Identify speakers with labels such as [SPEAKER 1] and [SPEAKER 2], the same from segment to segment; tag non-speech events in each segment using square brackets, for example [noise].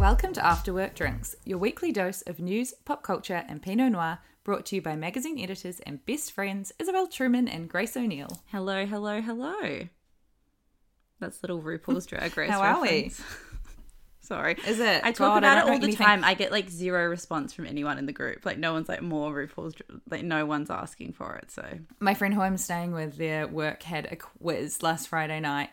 [SPEAKER 1] Welcome to After Work Drinks, your weekly dose of news, pop culture, and Pinot Noir, brought to you by magazine editors and best friends Isabel Truman and Grace O'Neill.
[SPEAKER 2] Hello, hello, hello. That's little RuPaul's Drag [laughs] Race.
[SPEAKER 1] How are we? [laughs]
[SPEAKER 2] Sorry.
[SPEAKER 1] Is it?
[SPEAKER 2] I talk
[SPEAKER 1] God,
[SPEAKER 2] about
[SPEAKER 1] don't
[SPEAKER 2] it all the
[SPEAKER 1] anything.
[SPEAKER 2] time. I get like zero response from anyone in the group. Like no one's like more RuPaul's. Like no one's asking for it. So
[SPEAKER 1] My friend who I'm staying with, their work had a quiz last Friday night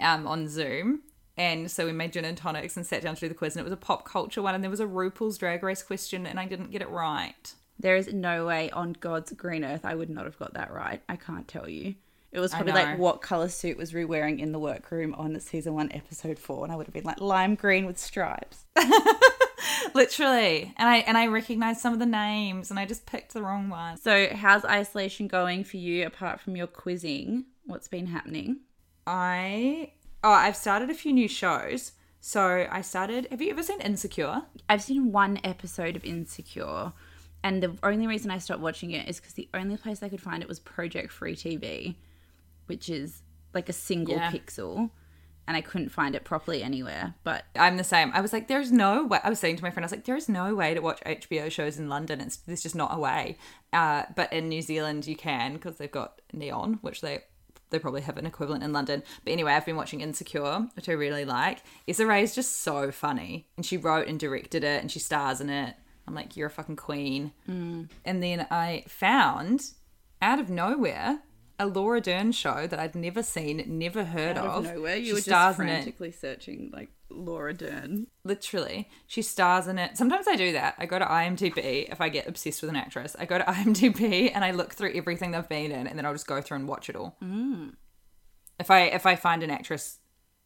[SPEAKER 1] um, on Zoom. And so we made gin and tonics and sat down to do the quiz, and it was a pop culture one, and there was a RuPaul's Drag Race question, and I didn't get it right.
[SPEAKER 2] there is no way on God's green earth I would not have got that right. I can't tell you. It was probably like what color suit was Ru wearing in the workroom on season one, episode four, and I would have been like lime green with stripes. [laughs]
[SPEAKER 1] Literally, and I and I recognized some of the names, and I just picked the wrong one.
[SPEAKER 2] So how's isolation going for you apart from your quizzing? What's been happening?
[SPEAKER 1] I oh, I've started a few new shows. So I started. Have you ever seen Insecure?
[SPEAKER 2] I've seen one episode of Insecure, and the only reason I stopped watching it is because the only place I could find it was Project Free TV, which is like a single
[SPEAKER 1] Yeah.
[SPEAKER 2] pixel, and I couldn't find it properly anywhere. But
[SPEAKER 1] I'm the same. I was like, there's no way. I was saying to my friend, I was like, there's no way to watch HBO shows in London. It's there's just not a way. Uh, but in New Zealand, you can because they've got Neon, which they they probably have an equivalent in London. But anyway, I've been watching Insecure, which I really like. Issa Rae is just so funny, and she wrote and directed it, and she stars in it. I'm like, you're a fucking queen. Mm. And then I found out of nowhere a Laura Dern show that I'd never seen, never heard
[SPEAKER 2] out
[SPEAKER 1] of.
[SPEAKER 2] of nowhere, you
[SPEAKER 1] She
[SPEAKER 2] were just
[SPEAKER 1] stars in it
[SPEAKER 2] frantically searching like Laura Dern.
[SPEAKER 1] literally. She stars in it. Sometimes i do that. I go to imdb if i get obsessed with an actress. I go to imdb and i look through everything they've been in and then i'll just go through and watch it all. If i if i find an actress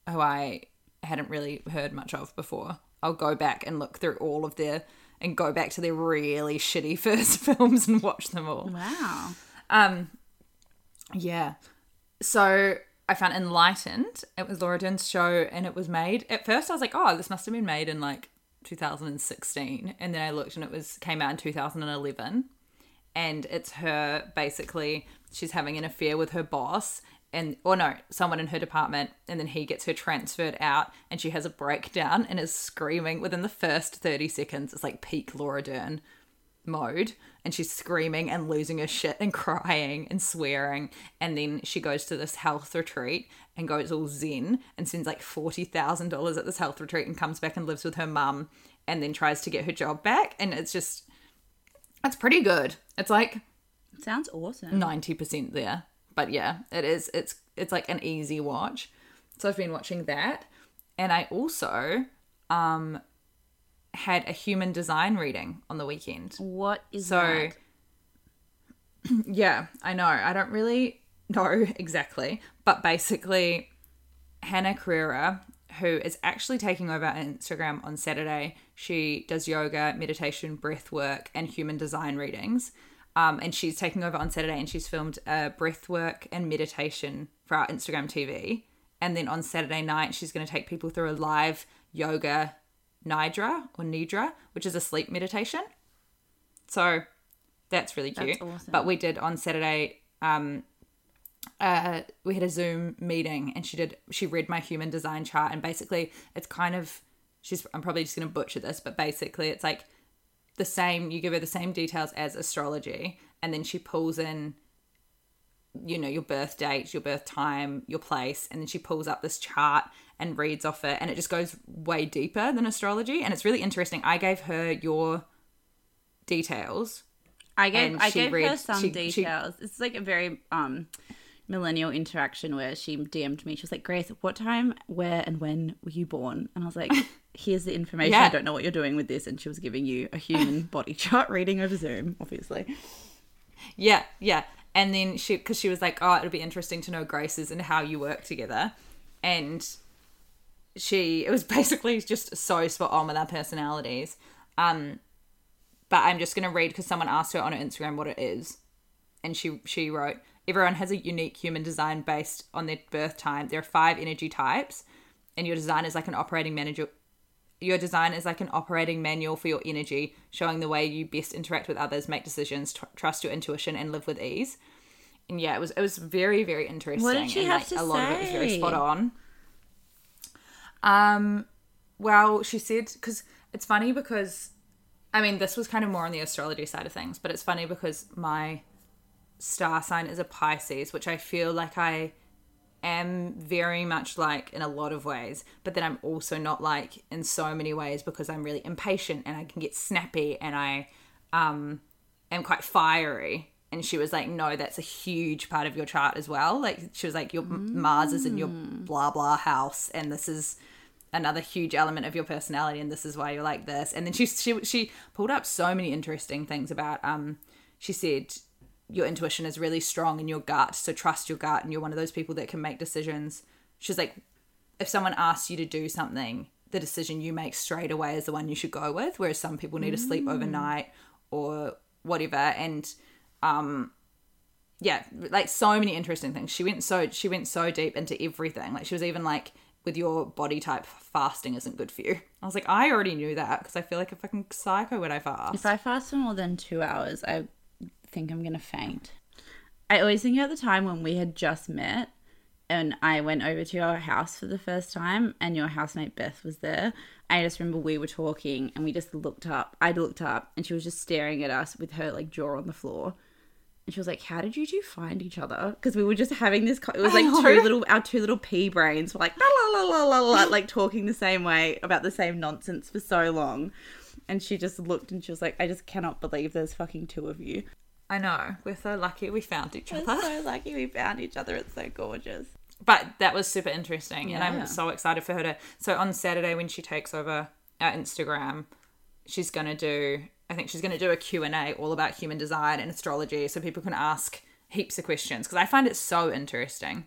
[SPEAKER 1] who i hadn't really heard much of before i'll go back and look through all of their and go back to their really shitty [laughs] first films and watch them all.
[SPEAKER 2] Wow.
[SPEAKER 1] um, yeah. So I found Enlightened. It was Laura Dern's show, and it was made. At first, I was like, "Oh, this must have been made in like 2016," and then I looked, and it was came out in 2011. And it's her basically. She's having an affair with her boss, and or no, someone in her department, and then he gets her transferred out, and she has a breakdown and is screaming within the first 30 seconds. It's like peak Laura Dern mode and she's screaming and losing her shit and [laughs] crying and swearing. And then she goes to this health retreat and goes all zen and spends like $40,000 at this health retreat and comes back and lives with her mum and then tries to get her job back. And it's just it's pretty good. It's like
[SPEAKER 2] Sounds awesome.
[SPEAKER 1] 90% there. But yeah it is it's it's like an easy watch. So i've been watching that. And i also um had a human design reading on the weekend
[SPEAKER 2] What is that?
[SPEAKER 1] so
[SPEAKER 2] that? [clears throat]
[SPEAKER 1] yeah i know i don't really know [laughs] exactly. But basically, Hannah Carrera, who is actually taking over Instagram on Saturday, she does yoga, meditation, breath work, and human design readings. Um, and she's taking over on Saturday and she's filmed a breath work and meditation for our Instagram TV. And then on Saturday night, she's going to take people through a live yoga nidra or nidra, which is a sleep meditation. So that's really cute.
[SPEAKER 2] That's awesome.
[SPEAKER 1] But we did on Saturday. Um, uh, we had a Zoom meeting, and she did. She read my human design chart, and basically, it's kind of. She's. I'm probably just going to butcher this, but basically, it's like the same. You give her the same details as astrology, and then she pulls in. You know your birth date, your birth time, your place, and then she pulls up this chart and reads off it, and it just goes way deeper than astrology, and it's really interesting. I gave her your details
[SPEAKER 2] I gave I
[SPEAKER 1] she
[SPEAKER 2] gave her some
[SPEAKER 1] she- she-
[SPEAKER 2] details. It's like a very um millennial interaction where she DM'd me. She was like, Grace, what time, where, and when were you born? And I was like, [laughs] Here's the information.
[SPEAKER 1] Yeah.
[SPEAKER 2] I don't know what you're doing with this. And she was giving you a human [laughs] body chart reading over Zoom, obviously.
[SPEAKER 1] Yeah, yeah. And then she, because she was like, oh, it'll be interesting to know Grace's and how you work together. And she, it was [laughs] basically just so spot on with our personalities. Um, but I'm just going to read because someone asked her on her Instagram what it is. And she, she wrote, everyone has a unique human design based on their birth time. There are five energy types. And your design is like an operating manager, your design is like an operating manual for your energy, showing the way you best interact with others, make decisions, tr- trust your intuition, and live with ease. And yeah, it was it was very very interesting.
[SPEAKER 2] What did she
[SPEAKER 1] and,
[SPEAKER 2] have
[SPEAKER 1] like,
[SPEAKER 2] to
[SPEAKER 1] a lot of it was very spot on. Um, well, she said because it's funny because, I mean, this was kind of more on the astrology side of things, but it's funny because my star sign is a Pisces, which I feel like I am very much like in a lot of ways, but then I'm also not like in so many ways because I'm really impatient and I can get snappy and I um am quite fiery. And she was like, "No, that's a huge part of your chart as well." Like she was like, "Your Mars is in your blah blah house, and this is another huge element of your personality, and this is why you're like this." And then she she she pulled up so many interesting things about. Um, she said your intuition is really strong in your gut, so trust your gut, and you're one of those people that can make decisions. She's like, if someone asks you to do something, the decision you make straight away is the one you should go with, whereas some people need to sleep overnight or whatever. And um, yeah, like so many interesting things. She went so she went so deep into everything. Like she was even like, with your body type, fasting isn't good for you. I was like, I already knew that because I feel like a fucking psycho when I fast.
[SPEAKER 2] If I fast for more than two hours, I think I'm gonna faint. I always think about the time when we had just met and I went over to your house for the first time and your housemate Beth was there. I just remember we were talking and we just looked up. I looked up and she was just staring at us with her like jaw on the floor. And she was like, "How did you two find each other?" Because we were just having this. co- It was like two little, our two little pea brains were like la la la la la la, like talking the same way about the same nonsense for so long. And she just looked and she was like, "I just cannot believe there's fucking two of you."
[SPEAKER 1] I know. We're so lucky we found each other.
[SPEAKER 2] We're so lucky we found each other. It's so gorgeous.
[SPEAKER 1] but that was super interesting and i'm so excited for her to so on saturday when she takes over our instagram she's going to do i think she's going to do a q&a all about human design and astrology so people can ask heaps of questions because i find it so interesting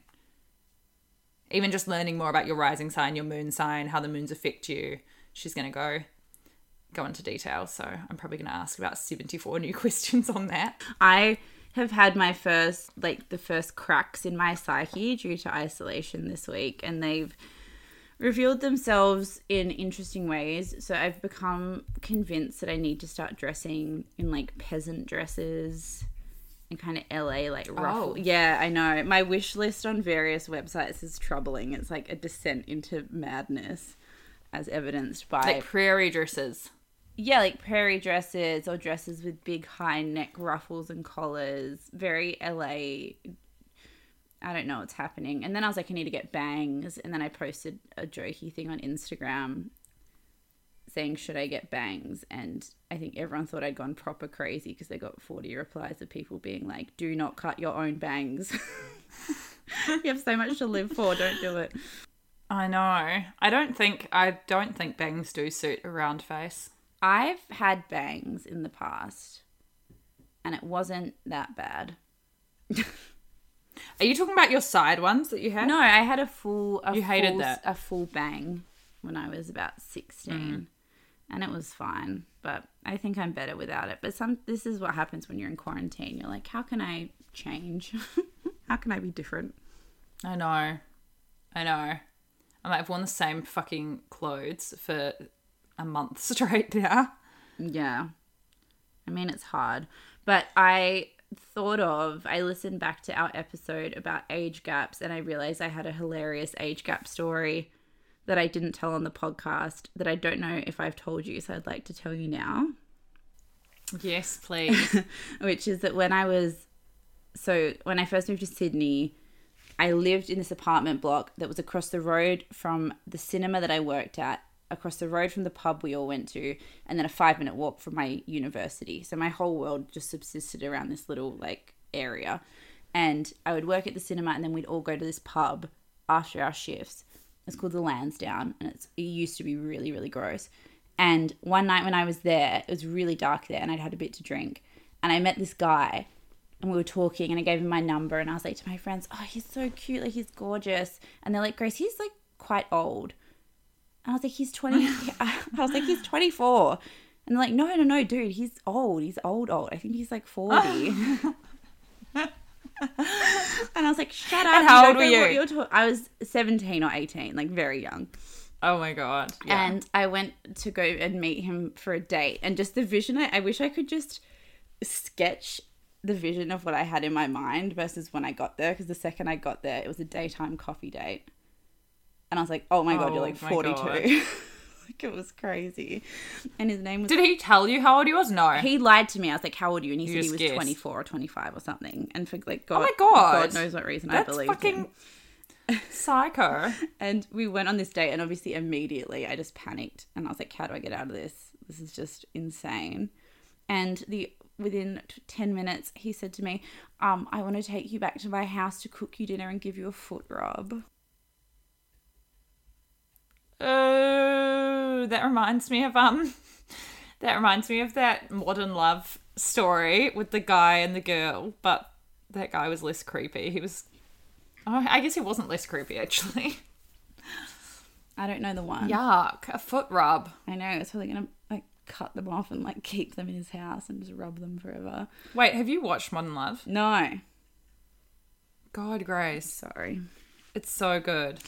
[SPEAKER 1] even just learning more about your rising sign your moon sign how the moons affect you she's going to go go into detail so i'm probably going to ask about 74 new [laughs] questions on that
[SPEAKER 2] I have had my first, like, the first cracks in my psyche due to isolation this week, and they've revealed themselves in interesting ways. So I've become convinced that I need to start dressing in like peasant dresses and kind of LA like oh. ruffle.
[SPEAKER 1] Oh.
[SPEAKER 2] Yeah, I know. My wish list on various websites is troubling. It's like a descent into madness as evidenced by
[SPEAKER 1] like prairie dresses
[SPEAKER 2] yeah, like prairie dresses or dresses with big high neck ruffles and collars. Very LA. I don't know what's happening. And then I was like, I need to get bangs. And then I posted a jokey thing on Instagram saying, Should I get bangs? And I think everyone thought I'd gone proper crazy because they got 40 replies of people being like, Do not cut your own bangs. [laughs] you have so much to live for. Don't do it.
[SPEAKER 1] I know. I don't think I don't think bangs do suit a round face.
[SPEAKER 2] I've had bangs in the past, and it wasn't that bad. [laughs]
[SPEAKER 1] Are you talking about your side ones that you had?
[SPEAKER 2] No, I had a full. A
[SPEAKER 1] You hated
[SPEAKER 2] full,
[SPEAKER 1] that.
[SPEAKER 2] A full bang when I was about sixteen,
[SPEAKER 1] Mm.
[SPEAKER 2] and it was fine. But I think I'm better without it. But some. This is what happens when you're in quarantine. You're like, how can I change? [laughs] how can I be different?
[SPEAKER 1] I know. I know. I'm like, I've worn the same fucking clothes for a month [laughs] straight now.
[SPEAKER 2] Yeah. I mean, it's hard. But I thought of, I listened back to our episode about age gaps and I realized I had a hilarious age gap story that I didn't tell on the podcast that I don't know if I've told you. So I'd like to tell you now,
[SPEAKER 1] Yes, [laughs] please.
[SPEAKER 2] which is that when I was, so when I first moved to Sydney, I lived in this apartment block that was across the road from the cinema that I worked at, across the road from the pub we all went to, and then a five minute walk from my university. So my whole world just subsisted around this little like area. And I would work at the cinema, and then we'd all go to this pub after our shifts. It's called the Lansdowne, and it's, it used to be really, really gross. And one night when I was there, it was really dark there, and I'd had a bit to drink. And I met this guy, and we were talking and I gave him my number and I was like to my friends, "Oh, he's so cute, like he's gorgeous." And they're like, "Grace, he's like quite old." And I was like, "He's 20." [laughs] [laughs] I was like, "He's 24." And they're like, "No, no, no, dude, he's old. He's old, old. I think he's like 40." [laughs] and I was like, "Shut up."
[SPEAKER 1] And how old were you?
[SPEAKER 2] I was 17 or 18, like very young.
[SPEAKER 1] oh my god. Yeah.
[SPEAKER 2] And I went to go and meet him for a date. And just the vision, I, I wish I could just sketch the vision of what I had in my mind versus when I got there. Because the second I got there, it was a daytime coffee date. And I was like, oh my God, you're
[SPEAKER 1] Oh
[SPEAKER 2] like 42. [laughs] Like it was crazy. And his name was.
[SPEAKER 1] Did he tell you how old he was? No.
[SPEAKER 2] he lied to me. I was like, "How old are you?" And he
[SPEAKER 1] You
[SPEAKER 2] said he was
[SPEAKER 1] guessed. Oh
[SPEAKER 2] 24 or 25 or something. And for like God,
[SPEAKER 1] my God.
[SPEAKER 2] God knows what reason I
[SPEAKER 1] That's
[SPEAKER 2] believed
[SPEAKER 1] fucking
[SPEAKER 2] him. [laughs]
[SPEAKER 1] psycho.
[SPEAKER 2] And we went on this date, and obviously, immediately, I just panicked, and I was like, "How do I get out of this? This is just insane." And the within t- ten minutes, he said to me, "Um, I want to take you back to my house to cook you dinner and give you a foot rub."
[SPEAKER 1] Oh, that reminds me of um, [laughs] that reminds me of that modern love story with the guy and the girl, but that guy was less creepy. He was, oh, I guess he wasn't less creepy actually. [laughs]
[SPEAKER 2] I don't know the one.
[SPEAKER 1] Yuck, a foot rub.
[SPEAKER 2] I know. It's probably gonna like cut them off and like keep them in his house and just rub them forever.
[SPEAKER 1] Wait, have you watched Modern Love?
[SPEAKER 2] No,
[SPEAKER 1] God, Grace.
[SPEAKER 2] sorry.
[SPEAKER 1] It's so good.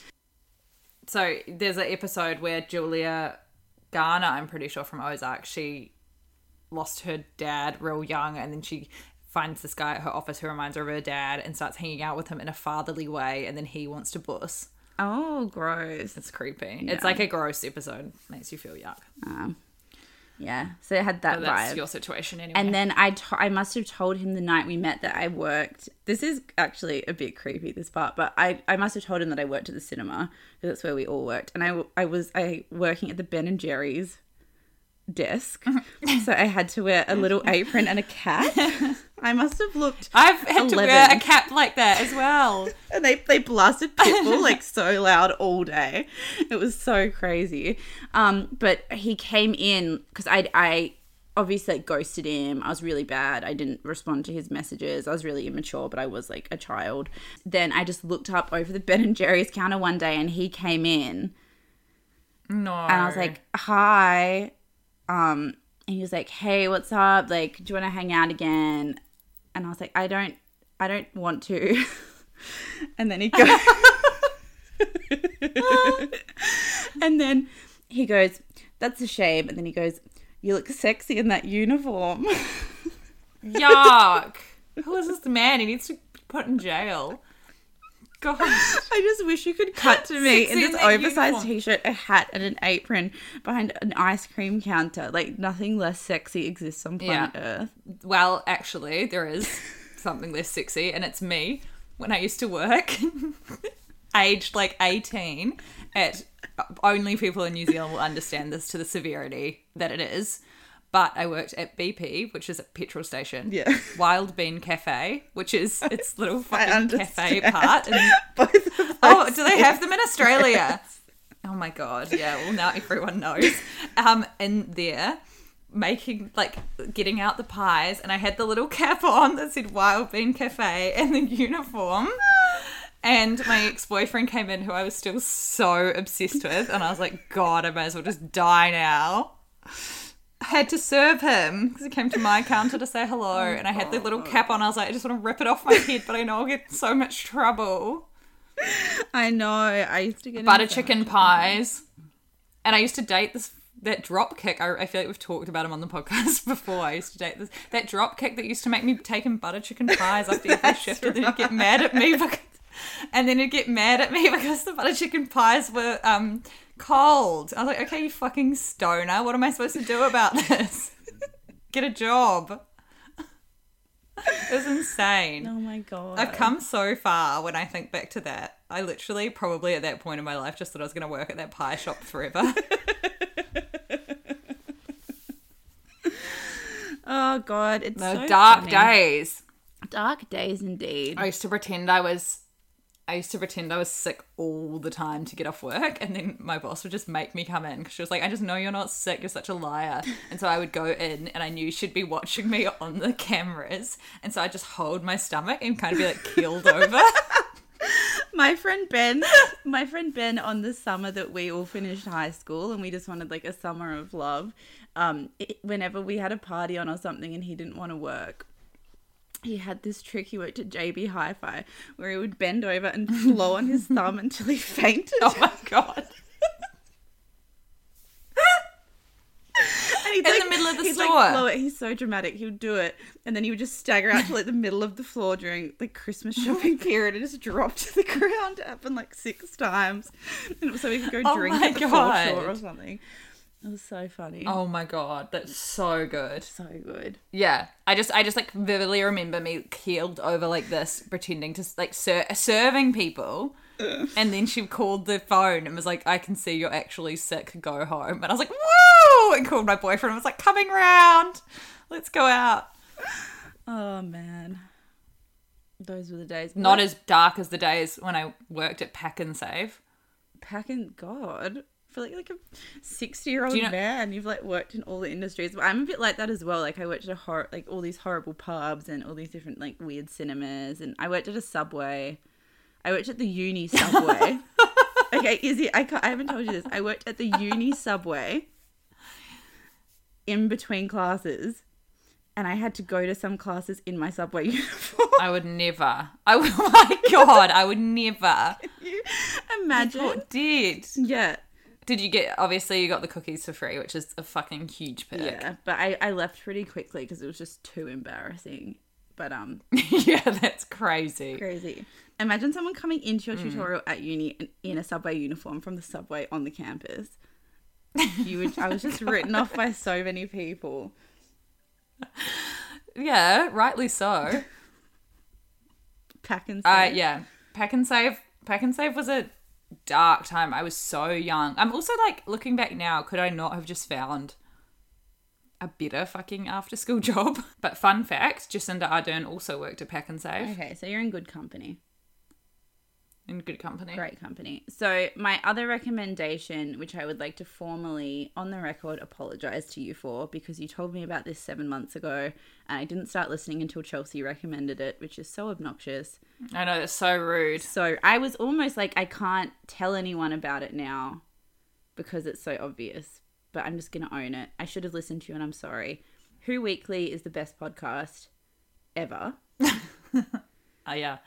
[SPEAKER 1] So there's an episode where Julia Garner, I'm pretty sure from Ozark, she lost her dad real young and then she finds this guy at her office who reminds her of her dad and starts hanging out with him in a fatherly way and then he wants to buss.
[SPEAKER 2] Oh, gross.
[SPEAKER 1] It's creepy. It's like a gross episode. Makes you feel yuck.
[SPEAKER 2] Um, Yeah. So it had that
[SPEAKER 1] But that's
[SPEAKER 2] vibe.
[SPEAKER 1] your situation anyway.
[SPEAKER 2] And then I, to- I must have told him the night we met that I worked. This is actually a bit creepy, this part, but I, I must have told him that I worked at the cinema because that's where we all worked. And I, I was I working at the Ben and Jerry's desk, so I had to wear a little apron and a cap. [laughs] I must have looked.
[SPEAKER 1] I've had to wear a cap like that as well. [laughs]
[SPEAKER 2] and they they blasted [laughs] Pitbull like so loud all day. It was so crazy. Um, but he came in because I I obviously like, ghosted him. I was really bad. I didn't respond to his messages. I was really immature, but I was like a child. Then I just looked up over the Ben and Jerry's counter one day, and he came in,
[SPEAKER 1] No.
[SPEAKER 2] and I was like, "Hi." Um, and he was like, "Hey, what's up? Like, do you want to hang out again?" And I was like, "I don't, I don't want to." [laughs] and then he goes, [laughs] and then he goes, "That's a shame." And then he goes, "You look sexy in that uniform." [laughs]
[SPEAKER 1] yuck. Who is this man? He needs to be put in jail. God. [laughs]
[SPEAKER 2] I just wish you could cut to me in this oversized
[SPEAKER 1] uniform.
[SPEAKER 2] t-shirt, a hat, and an apron behind an ice cream counter. Like nothing less sexy exists on planet
[SPEAKER 1] Yeah.
[SPEAKER 2] Earth.
[SPEAKER 1] Well, actually, there is [laughs] something less sexy, and it's me when I used to work, [laughs] aged like 18, at uh, only people in New Zealand will understand this to the severity that it is. But I worked at BP, which is a petrol station.
[SPEAKER 2] Yeah. [laughs]
[SPEAKER 1] Wild Bean Cafe, which is its little [laughs] fucking cafe part. And, [laughs]
[SPEAKER 2] Both of
[SPEAKER 1] oh, do they have them in Australia? Oh my god, yeah. Well, now everyone knows. Um, in there, making like getting out the pies and I had the little cap on that said Wild Bean Cafe and the uniform. And my ex boyfriend came in, who I was still so obsessed with, and I was like, God, I might as well just die now. Had to serve him because he came to my counter to say hello, and I had the little cap on. I was like, I just want to rip it off my head, but I know I'll get in so much trouble.
[SPEAKER 2] I know. I used to get
[SPEAKER 1] Butter chicken pies, and I used to date this that drop kick. I, I feel like we've talked about him on the podcast [laughs] before. I used to date this that drop kick that used to make me take him butter chicken pies after every [laughs] shift, and then he'd get mad at me [laughs] because, and then he'd get mad at me because the butter chicken pies were um cold. I was like, okay, you fucking stoner. What am I supposed to do about this? [laughs] Get a job. It was insane.
[SPEAKER 2] Oh my god.
[SPEAKER 1] I've come so far when I think back to that. I literally, probably at that point in my life, just thought I was going to work at that pie shop forever. [laughs]
[SPEAKER 2] Oh god, it's
[SPEAKER 1] No
[SPEAKER 2] so
[SPEAKER 1] dark
[SPEAKER 2] funny.
[SPEAKER 1] days.
[SPEAKER 2] Dark days indeed.
[SPEAKER 1] I used to pretend I was. I used to pretend I was sick all the time to get off work, and then my boss would just make me come in because she was like, "I just know you're not sick. You're such a liar." [laughs] And so I would go in, and I knew she'd be watching me on the cameras, and so I just hold my stomach and kind of be like keeled [laughs] over.
[SPEAKER 2] my friend Ben, my friend Ben, on the summer that we all finished high school and we just wanted like a summer of love. Um, it, whenever we had a party on or something and he didn't want to work, he had this trick. He worked at JB Hi-Fi where he would bend over and blow on his thumb [laughs] until he fainted.
[SPEAKER 1] oh my god!
[SPEAKER 2] And he'd,
[SPEAKER 1] In the middle of the
[SPEAKER 2] he'd,
[SPEAKER 1] store.
[SPEAKER 2] Like, blow it. He's so dramatic. He would do it, and then he would just stagger out to like the middle of the floor during the Christmas [laughs] shopping period and just drop to the ground. It happened like six times, and so we could go
[SPEAKER 1] Oh
[SPEAKER 2] drink at the
[SPEAKER 1] God.
[SPEAKER 2] foreshore or something. It was so funny.
[SPEAKER 1] Oh my god, that's so good.
[SPEAKER 2] so good.
[SPEAKER 1] Yeah, I just, I just like vividly remember me keeled over like this, pretending to like ser- serving people, [laughs] and then she called the phone and was like, "I can see you're actually sick. Go home." And I was like, "Woo!" And called my boyfriend and was like, "Coming round, let's go out."
[SPEAKER 2] Oh man, those were the days.
[SPEAKER 1] Not as dark as the days when I worked at Pack and Save.
[SPEAKER 2] Pack and God, for like like a sixty-year-old
[SPEAKER 1] Do you know-
[SPEAKER 2] man, you've like worked in all the industries. But I'm a bit like that as well. Like I worked at a hor- like all these horrible pubs and all these different like weird cinemas, and I worked at a subway. I worked at the uni [laughs] subway. okay, Izzy, I can't, I haven't told you this. I worked at the uni subway in between classes, and I had to go to some classes in my subway [laughs] uniform.
[SPEAKER 1] I would never. I would, oh [laughs] my god, I would never.
[SPEAKER 2] you imagine?
[SPEAKER 1] What did?
[SPEAKER 2] Yeah.
[SPEAKER 1] Did you get? Obviously, you got the cookies for free, which is a fucking huge perk.
[SPEAKER 2] Yeah, but I, I left pretty quickly because it was just too embarrassing. But um, [laughs]
[SPEAKER 1] yeah, that's crazy.
[SPEAKER 2] crazy. Imagine someone coming into
[SPEAKER 1] Mm.
[SPEAKER 2] your tutorial at uni in, a subway uniform from the subway on the campus. You would. I was just written off by so many people. [laughs]
[SPEAKER 1] Yeah, rightly so.
[SPEAKER 2] Pack and
[SPEAKER 1] Uh,
[SPEAKER 2] save.
[SPEAKER 1] yeah, pack and save. Pack and save was a dark time. I was so young. I'm also like looking back now. Could I not have just found a better fucking after school [laughs] job? But fun fact: Jacinda Ardern also worked at Pack and Save
[SPEAKER 2] Okay, so you're in good company.
[SPEAKER 1] In good company.
[SPEAKER 2] Great company. So, my other recommendation, which I would like to formally, on the record, apologize to you for, because you told me about this seven months ago, and I didn't start listening until Chelsea recommended it, which is so obnoxious.
[SPEAKER 1] I know that's so rude.
[SPEAKER 2] So, I was almost like, I can't tell anyone about it now because it's so obvious, but I'm just going to own it. I should have listened to you, and I'm sorry. Who Weekly is the best podcast ever. [laughs]
[SPEAKER 1] Oh yeah.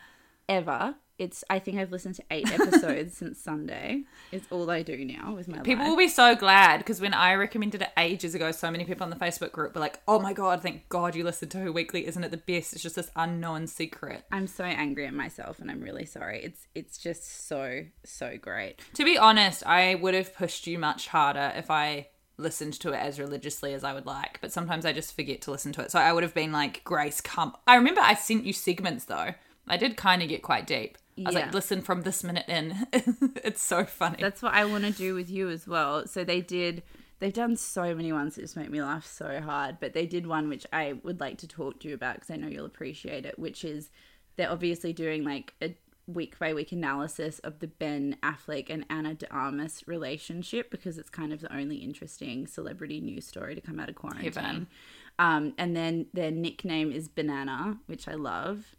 [SPEAKER 2] ever. It's I think I've listened to eight episodes since Sunday. It's all I do now with my life.
[SPEAKER 1] People
[SPEAKER 2] life.
[SPEAKER 1] will be so glad because when I recommended it ages ago, so many people on the Facebook group were like, "Oh my god, thank God you listened to Who Weekly! Isn't it the best? It's just this unknown secret."
[SPEAKER 2] I'm so angry at myself and I'm really sorry. It's it's just so so great.
[SPEAKER 1] To be honest, I would have pushed you much harder if I listened to it as religiously as I would like, but sometimes I just forget to listen to it. So I would have been like, Grace, come. I remember I sent you segments though. I did kind of get quite deep. I was
[SPEAKER 2] Yeah.
[SPEAKER 1] like, listen from this minute in. [laughs] it's so funny.
[SPEAKER 2] That's what I want to do with you as well. So they did they've done so many ones that just make me laugh so hard, but they did one which I would like to talk to you about because I know you'll appreciate it, which is they're obviously doing like a week by week analysis of the Ben Affleck and Ana de Armas relationship because it's kind of the only interesting celebrity news story to come out of quarantine.
[SPEAKER 1] Heaven.
[SPEAKER 2] Um, and then their nickname is Banana, which I love.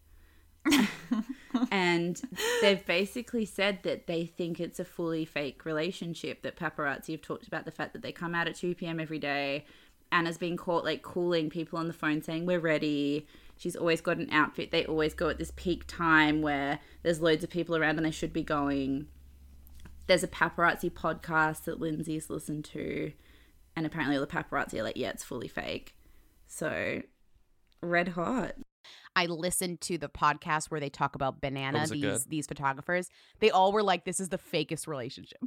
[SPEAKER 2] [laughs] and they've basically said that they think it's a fully fake relationship. That paparazzi have talked about the fact that they come out at 2 p.m. every day. Ana's been caught like calling people on the phone saying, We're ready. She's always got an outfit. They always go at this peak time where there's loads of people around and they should be going. There's a paparazzi podcast that Lindsay's listened to. And apparently all the paparazzi are like, Yeah, it's fully fake. So, red hot.
[SPEAKER 3] I listened to the podcast where they talk about banana these
[SPEAKER 4] good?
[SPEAKER 3] these photographers. They all were like, "This is the fakest relationship."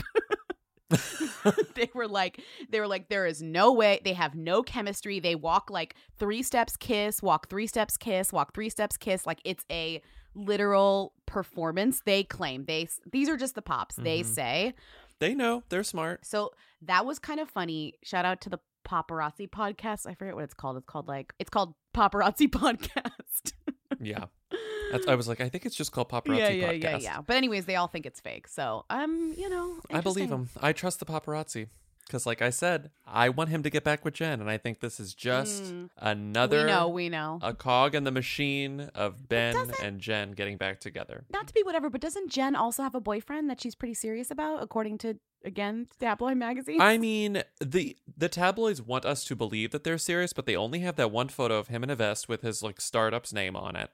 [SPEAKER 3] [laughs] they were like, they were like, there is no way they have no chemistry. They walk like three steps, kiss, walk three steps, kiss, walk three steps, kiss. Like it's a literal performance. They claim they these are just the pops. They
[SPEAKER 4] Mhm.
[SPEAKER 3] say
[SPEAKER 4] They know they're smart.
[SPEAKER 3] so that was kind of funny. Shout out to the paparazzi podcast. I forget what it's called. It's called like it's called paparazzi [laughs] podcast.
[SPEAKER 4] Yeah. That's, I was like, I think it's just called [laughs] paparazzi
[SPEAKER 3] yeah, yeah,
[SPEAKER 4] podcast.
[SPEAKER 3] yeah, yeah. But anyways, they all think it's fake. So I'm, um, you know,
[SPEAKER 4] I believe them. I trust the paparazzi. Because, like I said, I want him to get back with Jen, and I think this is just
[SPEAKER 3] Mm.
[SPEAKER 4] another
[SPEAKER 3] We know, we know.
[SPEAKER 4] a cog in the machine of Ben
[SPEAKER 3] doesn't-
[SPEAKER 4] and Jen getting back together.
[SPEAKER 3] Not to be whatever, but doesn't Jen also have a boyfriend that she's pretty serious about, according to again tabloid magazine?
[SPEAKER 4] I mean, the the tabloids want us to believe that they're serious, but they only have that one photo of him in a vest with his like startup's name on it.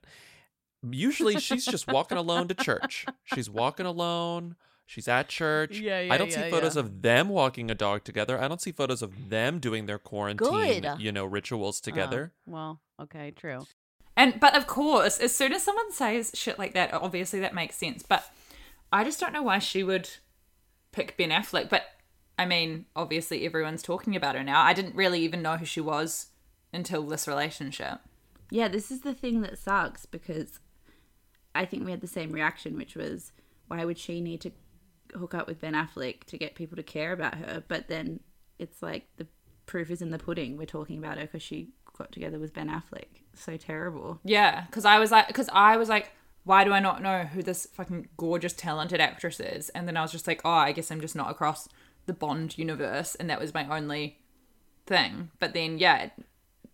[SPEAKER 4] Usually, she's just walking alone to church. [laughs] She's walking alone. She's at church.
[SPEAKER 3] Yeah, yeah.
[SPEAKER 4] I don't
[SPEAKER 3] yeah,
[SPEAKER 4] see photos
[SPEAKER 3] yeah.
[SPEAKER 4] of them walking a dog together. I don't see photos of them doing their quarantine,
[SPEAKER 3] Good.
[SPEAKER 4] you know, rituals
[SPEAKER 3] Oh,
[SPEAKER 4] together.
[SPEAKER 3] well, okay, true.
[SPEAKER 1] And but of course, as soon as someone says shit like that, obviously that makes sense. But I just don't know why she would pick Ben Affleck. But I mean, obviously everyone's talking about her now. I didn't really even know who she was until this relationship.
[SPEAKER 2] Yeah, this is the thing that sucks because I think we had the same reaction, which was why would she need to hook up with Ben Affleck to get people to care about her? But then it's like the proof is in the pudding. We're talking about her because she got together with Ben Affleck. So terrible.
[SPEAKER 1] Yeah, because I was like, because I was like, why do I not know who this fucking gorgeous, talented actress is? And then I was just like, oh, I guess I'm just not across the Bond universe, and that was my only thing. But then, yeah,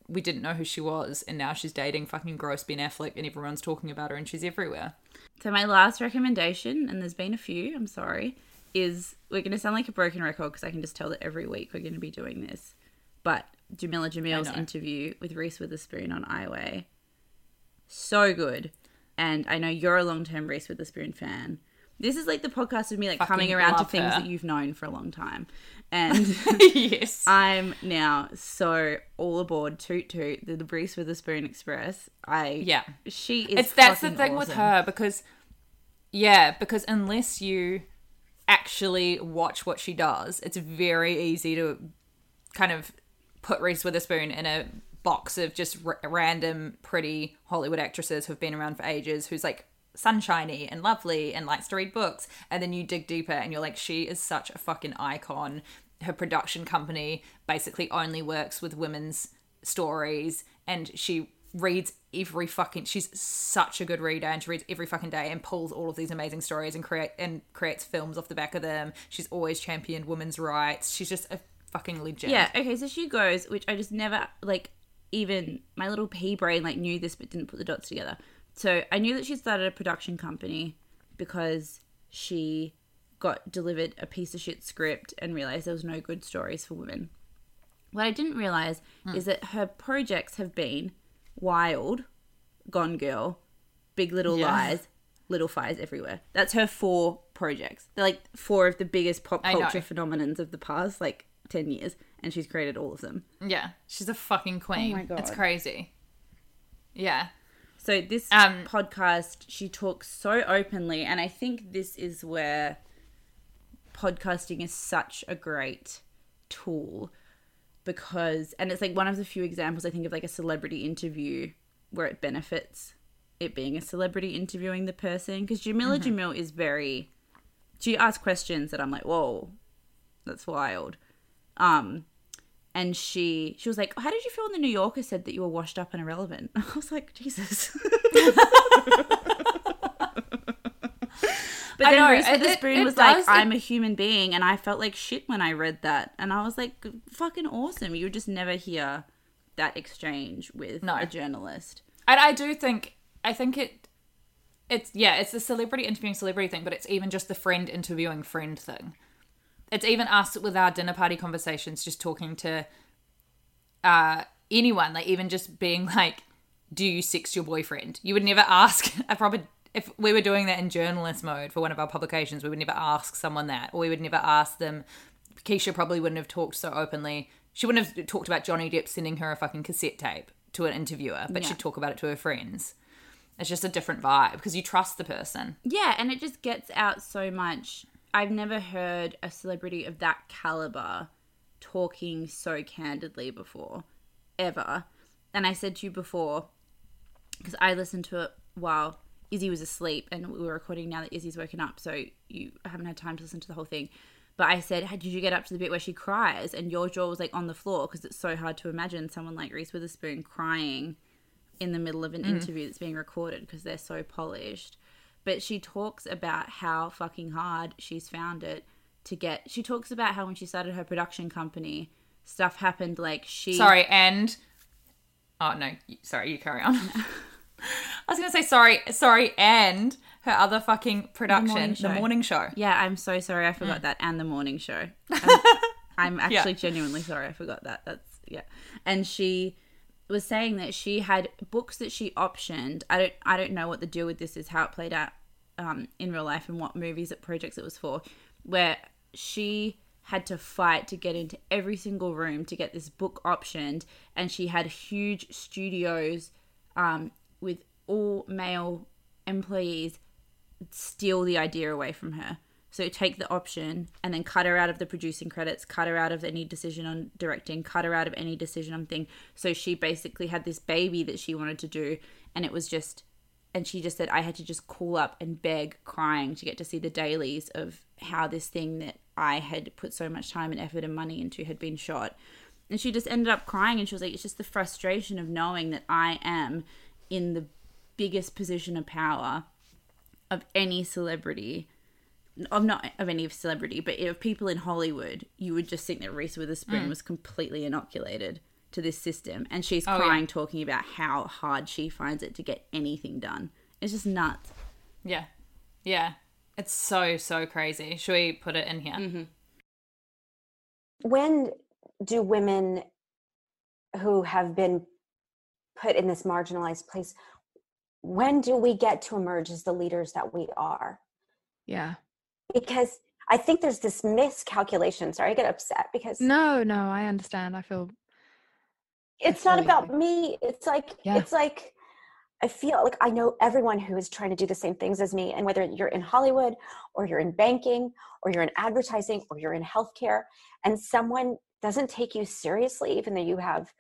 [SPEAKER 1] we didn't know who she was, and now she's dating fucking gross Ben Affleck, and everyone's talking about her, and she's everywhere.
[SPEAKER 2] So my last recommendation, and there's been a few, I'm sorry, is we're going to sound like a broken record because I can just tell that every week we're going to be doing this. But Jameela Jamil's interview with Reese Witherspoon on I Weigh, so good. And I know you're a long-term Reese Witherspoon fan. This is like the podcast of me like
[SPEAKER 1] Fucking
[SPEAKER 2] coming around to things
[SPEAKER 1] her.
[SPEAKER 2] that you've known for a long time. [laughs] And
[SPEAKER 1] yes.
[SPEAKER 2] I'm now so all aboard toot toot the Reese Witherspoon Express. I
[SPEAKER 1] Yeah.
[SPEAKER 2] she is
[SPEAKER 1] it's that's the thing with her because yeah because unless you actually watch what she does it's very easy to kind of put Reese Witherspoon in a box of just r- random pretty Hollywood actresses who've been around for ages who's like sunshiny and lovely and likes to read books and then you dig deeper and you're like she is such a fucking icon. Her production company basically only works with women's stories and she reads every fucking she's such a good reader and she reads every fucking day and pulls all of these amazing stories and create and creates films off the back of them. She's always championed women's rights. She's just a fucking legend.
[SPEAKER 2] Yeah, okay, so she goes, which I just never like even my little pea brain like knew this but didn't put the dots together. So I knew that she started a production company because she got delivered a piece of shit script and realized there was no good stories for women. What I didn't realize hmm. is that her projects have been Wild, Gone Girl, Big Little. Lies, Little Fires Everywhere. That's her four projects. They're like four of the biggest pop culture phenomenons of the past like 10 years and she's created all of them.
[SPEAKER 1] yeah she's a fucking queen
[SPEAKER 2] Oh my God.
[SPEAKER 1] it's crazy yeah
[SPEAKER 2] So this
[SPEAKER 1] Um,
[SPEAKER 2] podcast, she talks so openly, and I think this is where podcasting is such a great tool because, and it's like one of the few examples I think of like a celebrity interview where it benefits it being a celebrity interviewing the person because Jameela Jamil is very, she asks questions that I'm like, whoa, that's wild. Um, and she she was like, "How did you feel when the New Yorker said that you were washed up and irrelevant?" [laughs] I was like, "Jesus." [laughs] But then Reese
[SPEAKER 1] it-
[SPEAKER 2] Witherspoon
[SPEAKER 1] it- it
[SPEAKER 2] was like,
[SPEAKER 1] does-
[SPEAKER 2] "I'm a human being," and I felt like shit when I read that, and I was like, "Fucking awesome!" You would just never hear that exchange with
[SPEAKER 1] No.
[SPEAKER 2] a journalist.
[SPEAKER 1] And I do think I think it it's yeah, it's the celebrity interviewing celebrity thing, but it's even just the friend interviewing friend thing. It's even us with our dinner party conversations, just talking to uh anyone, like even just being like, Do you sex your boyfriend? You would never ask [laughs] a proper if we were doing that in journalist mode for one of our publications, we would never ask someone that, or we would never ask them. Keisha probably wouldn't have talked so openly. She wouldn't have talked about Johnny Depp sending her a fucking cassette tape to an interviewer, but
[SPEAKER 2] Yeah.
[SPEAKER 1] she'd talk about it to her friends. It's just a different vibe because you trust the person.
[SPEAKER 2] Yeah, and it just gets out so much. I've never heard a celebrity of that caliber talking so candidly before, ever. And I said to you before, because I listened to it while Izzy was asleep, and we were recording now that Izzy's woken up, so you haven't had time to listen to the whole thing. But I said, "Hey, did you get up to the bit where she cries and your jaw was like on the floor? Because it's so hard to imagine someone like Reese Witherspoon crying in the middle of an mm. interview that's being recorded because they're so polished. But she talks about how fucking hard she's found it to get. She talks about how when she started her production company, stuff happened like she.
[SPEAKER 1] Sorry, and oh no, sorry, you carry on. [laughs] I was gonna say sorry, sorry, and her other fucking production, the
[SPEAKER 2] Show.
[SPEAKER 1] morning show.
[SPEAKER 2] Yeah, I'm so sorry. I forgot mm. that. And the morning show. [laughs] I'm, I'm actually genuinely sorry. I forgot that. That's yeah. And she was saying that she had books that she optioned. I don't. I don't know what the deal with this is. How it played out um, in real life and what movies, it projects it was for. Where she had to fight to get into every single room to get this book optioned, and she had huge studios um, with all male employees steal the idea away from her. So take the option and then cut her out of the producing credits, cut her out of any decision on directing, cut her out of any decision on thing. So she basically had this baby that she wanted to do, and it was just, and she just said, I had to just call up and beg, crying to get to see the dailies of how this thing that I had put so much time and effort and money into had been shot. And she just ended up crying, and she was like, it's just the frustration of knowing that I am in the biggest position of power of any celebrity of not of any celebrity, but of people in Hollywood, you would just think that Reese Witherspoon was completely inoculated to this system, and she's
[SPEAKER 1] Oh,
[SPEAKER 2] crying,
[SPEAKER 1] yeah.
[SPEAKER 2] talking about how hard she finds it to get anything done. It's just nuts.
[SPEAKER 1] Yeah, yeah, it's so so crazy. Should we put it in here?
[SPEAKER 2] Mm-hmm.
[SPEAKER 5] when do women who have been put in this marginalized place when do we get to emerge as the leaders that we are
[SPEAKER 6] Yeah.
[SPEAKER 5] Because i think there's this miscalculation sorry i get upset because
[SPEAKER 6] No, no, I understand. I feel
[SPEAKER 5] it's not about me it's like
[SPEAKER 6] Yeah.
[SPEAKER 5] it's like i feel like i know everyone who is trying to do the same things as me and whether you're in hollywood or you're in banking or you're in advertising or you're in healthcare and someone doesn't take you seriously even though you have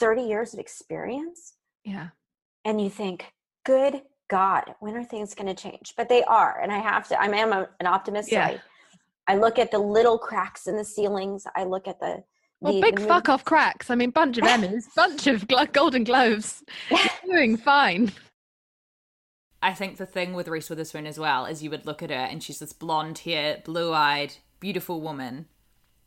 [SPEAKER 5] 30 years of experience
[SPEAKER 6] yeah.
[SPEAKER 5] and you think good god when are things going to change but they are and i have to i am a, an optimist so I, I look at the little cracks in the ceilings i look at the
[SPEAKER 6] Well,
[SPEAKER 5] the-
[SPEAKER 6] big
[SPEAKER 5] the
[SPEAKER 6] fuck off cracks. I mean, bunch of [laughs] Emmys, bunch of glo- Golden Globes. You're doing fine.
[SPEAKER 1] I think the thing with Reese Witherspoon as well is you would look at her and she's this blonde hair, blue eyed, beautiful woman.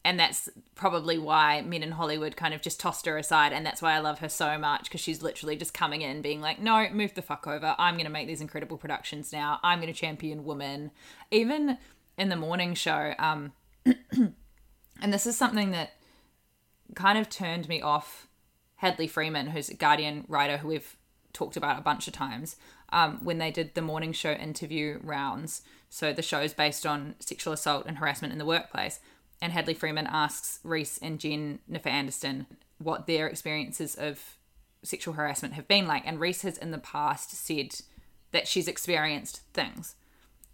[SPEAKER 1] And that's probably why men in Hollywood kind of just tossed her aside. And that's why I love her so much because she's literally just coming in being like, no, move the fuck over. I'm going to make these incredible productions now. I'm going to champion women. Even in the morning show, um, [clears throat] and this is something that kind of turned me off Hadley Freeman, who's a Guardian writer who we've talked about a bunch of times, um, when they did the morning show interview rounds. So the show's based on sexual assault and harassment in the workplace. And Hadley Freeman asks Reese and Jen Niffer Anderson what their experiences of sexual harassment have been like. And Reese has in the past said that she's experienced things.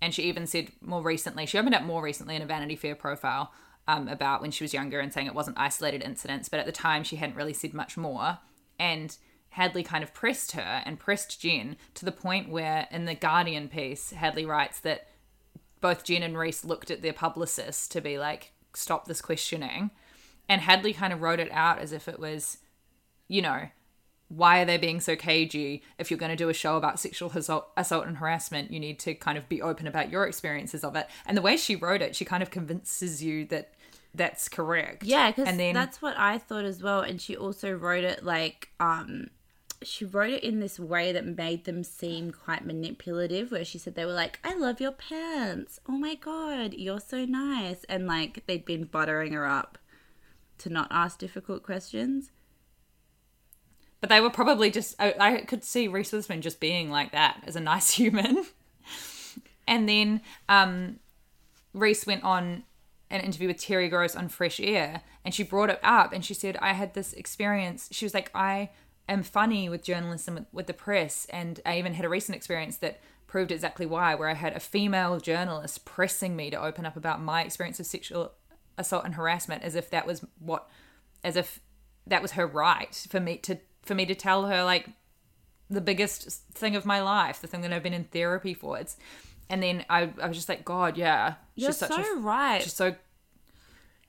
[SPEAKER 1] And she even said more recently, she opened up more recently in a Vanity Fair profile um, about when she was younger and saying it wasn't isolated incidents, but at the time she hadn't really said much more. And Hadley kind of pressed her and pressed Jen to the point where in the Guardian piece, Hadley writes that both Jen and Reese looked at their publicists to be like, stop this questioning. And Hadley kind of wrote it out as if it was, you know, why are they being so cagey? If you're going to do a show about sexual assault, assault and harassment, you need to kind of be open about your experiences of it. And the way she wrote it, she kind of convinces you that that's correct.
[SPEAKER 2] Yeah, because
[SPEAKER 1] then
[SPEAKER 2] that's what I thought as well. And she also wrote it like, um, she wrote it in this way that made them seem quite manipulative, where she said they were like, I love your pants. Oh my God, you're so nice. And like they'd been buttering her up to not ask difficult questions.
[SPEAKER 1] But they were probably just, I, I could see Reese Witherspoon just being like that as a nice [laughs] human. and then um, Reese went on an interview with Terry Gross on Fresh Air and she brought it up and she said, I had this experience. She was like, I am funny with journalism with, with the press. And I even had a recent experience that proved exactly why, where I had a female journalist pressing me to open up about my experience of sexual assault and harassment as if that was what, as if that was her right for me to for me to tell her like the biggest thing of my life, the thing that I've been in therapy for. It's and then I, I was just like, God, yeah,
[SPEAKER 2] You're
[SPEAKER 1] she's such
[SPEAKER 2] so
[SPEAKER 1] a,
[SPEAKER 2] right.
[SPEAKER 1] She's so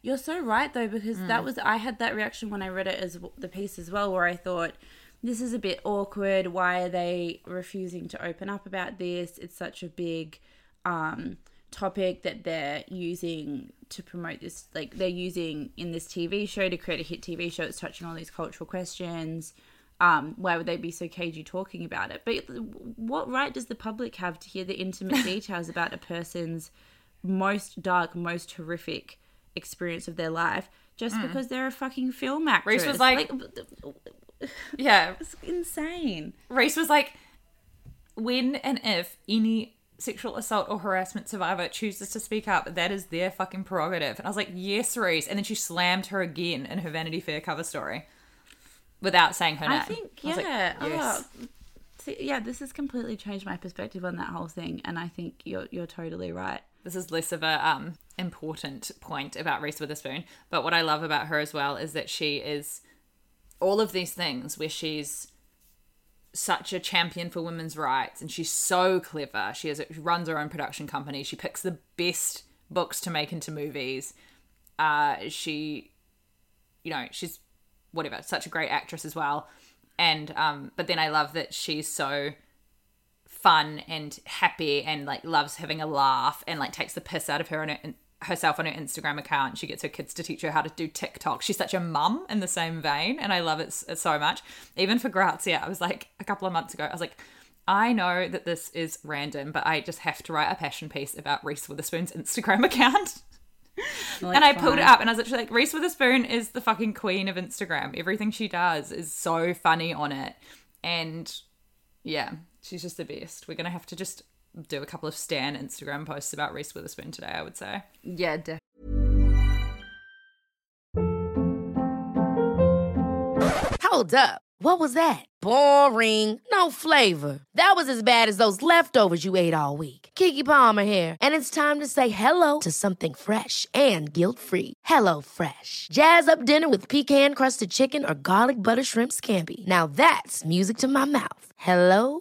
[SPEAKER 2] You're so right though, because
[SPEAKER 1] Mm.
[SPEAKER 2] that was I had that reaction when I read it as the piece as well, where I thought this is a bit awkward. Why are they refusing to open up about this? It's such a big um, topic that they're using to promote this. Like they're using in this TV show to create a hit TV show. It's touching all these cultural questions. Um, why would they be so cagey talking about it? But what right does the public have to hear the intimate [laughs] details about a person's most dark, most horrific experience of their life just because they're a fucking film actress?
[SPEAKER 1] Mm. Reese was like- yeah. [laughs]
[SPEAKER 2] it's insane.
[SPEAKER 1] Reese was like, when and if any sexual assault or harassment survivor chooses to speak up, that is their fucking prerogative. And I was like, yes, Reese. And then she slammed her again in her Vanity Fair cover story without saying her name.
[SPEAKER 2] I think,
[SPEAKER 1] I was like,
[SPEAKER 2] yeah.
[SPEAKER 1] yes.
[SPEAKER 2] oh, see, yeah, this has completely changed my perspective on that whole thing, and I think you're you're totally right.
[SPEAKER 1] This is less of a um important point about Reese Witherspoon, but what I love about her as well is that she is all of these things where she's such a champion for women's rights and she's so clever. She has she runs her own production company. She picks the best books to make into movies. Uh she you know, she's whatever, such a great actress as well. And um but then I love that she's so fun and happy and like loves having a laugh and like takes the piss out of her and her, herself on her Instagram account. She gets her kids to teach her how to do TikTok. She's such a mum in the same vein, and I love it uh, so much. Even for Grazia, I was like a couple of months ago, I was like, I know that this is random, but I just have to write a passion piece about Reese Witherspoon's Instagram [laughs] account. and I pulled it up and I was literally like, Reese Witherspoon is the fucking queen of Instagram. Everything she does is so funny on it. And yeah, she's just the best. We're going to have to just do a couple of Stan Instagram posts about Reese Witherspoon today, I would say.
[SPEAKER 2] Yeah, definitely.
[SPEAKER 7] Hold up. What was that? Boring. No flavor. That was as bad as those leftovers you ate all week. Keke Palmer here, and it's time to say hello to something fresh and guilt-free. Hello Fresh. Jazz up dinner with pecan-crusted chicken or garlic butter shrimp scampi. Now that's music to my mouth. Hello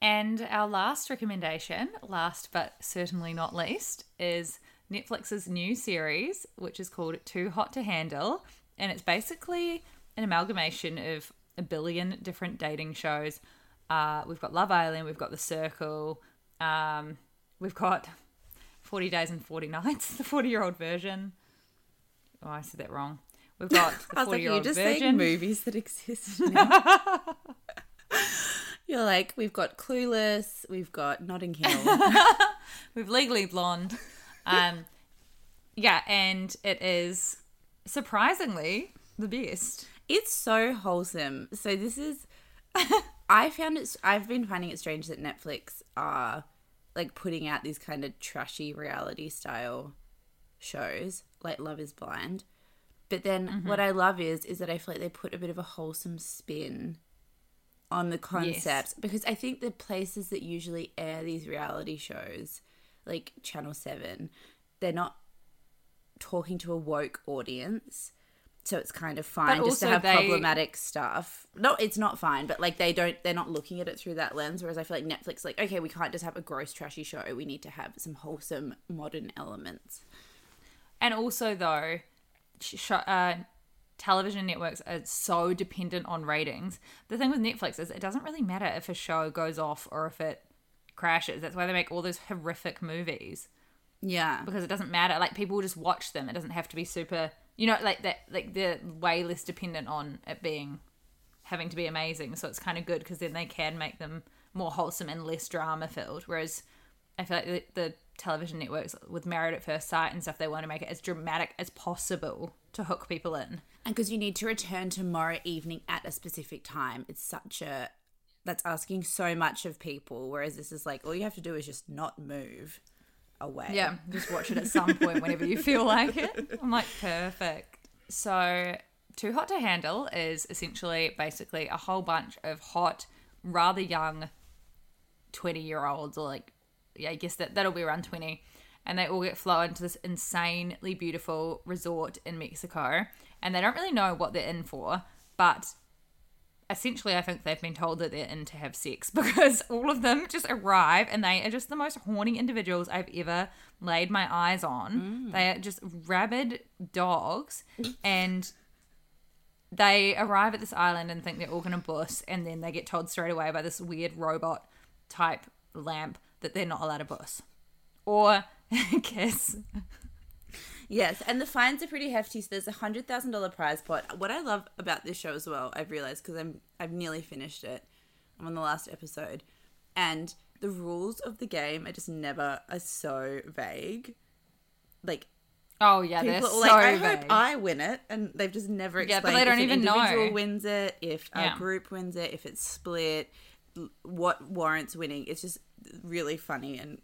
[SPEAKER 1] And our last recommendation, last but certainly not least, is Netflix's new series, which is called Too Hot to Handle. And it's basically an amalgamation of a billion different dating shows. Uh, we've got Love Island, we've got The Circle, um, we've got 40 Days and 40 Nights, [laughs] the 40 year old version. Oh, I said that wrong. We've got the [laughs]
[SPEAKER 2] I was
[SPEAKER 1] 40
[SPEAKER 2] like,
[SPEAKER 1] year
[SPEAKER 2] you're
[SPEAKER 1] old
[SPEAKER 2] just
[SPEAKER 1] version.
[SPEAKER 2] saying movies that exist [laughs] now. You're like, we've got Clueless, we've got Notting Hill. [laughs]
[SPEAKER 1] We've Legally Blonde. Um, yeah, and it is surprisingly the best.
[SPEAKER 2] it's so wholesome. So this is [laughs] I found it. I've been finding it strange that Netflix are like putting out these kind of trashy reality style shows, like Love Is Blind. But then
[SPEAKER 1] Mm-hmm.
[SPEAKER 2] what I love is is that I feel like they put a bit of a wholesome spin on the concepts because I think the places that usually air these reality shows, like Channel Seven, they're not talking to a woke audience. So it's kind of fine just to have
[SPEAKER 1] they-
[SPEAKER 2] problematic stuff. No, it's not fine, but like they don't they're not looking at it through that lens. Whereas I feel like Netflix, like, okay, we can't just have a gross trashy show. We need to have some wholesome modern elements.
[SPEAKER 1] And also, though, sh- sh- uh, television networks are so dependent on ratings. The thing with Netflix is it doesn't really matter if a show goes off or if it crashes. That's why they make all those horrific movies
[SPEAKER 2] Yeah.
[SPEAKER 1] because it doesn't matter. Like people will just watch them. It doesn't have to be super. You know, like that. Like they're way less dependent on it being having to be amazing. So it's kind of good because then they can make them more wholesome and less drama filled. Whereas I feel like the, the television networks with Married at First Sight and stuff, they want to make it as dramatic as possible to hook people in.
[SPEAKER 2] And because you need to return tomorrow evening at a specific time, it's such a that's asking so much of people. Whereas this is like all you have to do is just not move away.
[SPEAKER 1] Yeah, just watch it at some point whenever you feel [laughs] like it. I'm like, perfect. So, Too Hot to Handle is essentially basically a whole bunch of hot, rather young 20 year olds, or like, yeah, I guess that, that'll be around 20. And they all get flown to this insanely beautiful resort in Mexico. And they don't really know what they're in for, but essentially I think they've been told that they're in to have sex [laughs] because all of them just arrive and they are just the most horny individuals I've ever laid my eyes on. Mm. They are just rabid dogs and they arrive at this island and think they're all going to bus and then they get told straight away by this weird robot type lamp that they're not allowed to bus or [laughs] kiss.
[SPEAKER 2] Yes, and the fines are pretty hefty. So there's a hundred thousand dollar prize pot. What I love about this show as well, I've realized because I'm I've nearly finished it. I'm on the last episode, and the rules of the game are just never are so vague. Like
[SPEAKER 1] Oh yeah, they're
[SPEAKER 2] people
[SPEAKER 1] so
[SPEAKER 2] like, I hope. I win it, and they've just never explained.
[SPEAKER 1] Yeah, but they don't
[SPEAKER 2] if
[SPEAKER 1] even
[SPEAKER 2] an
[SPEAKER 1] know.
[SPEAKER 2] individual wins it, if
[SPEAKER 1] Yeah.
[SPEAKER 2] a group wins it, if it's split, what warrants winning. It's just really funny and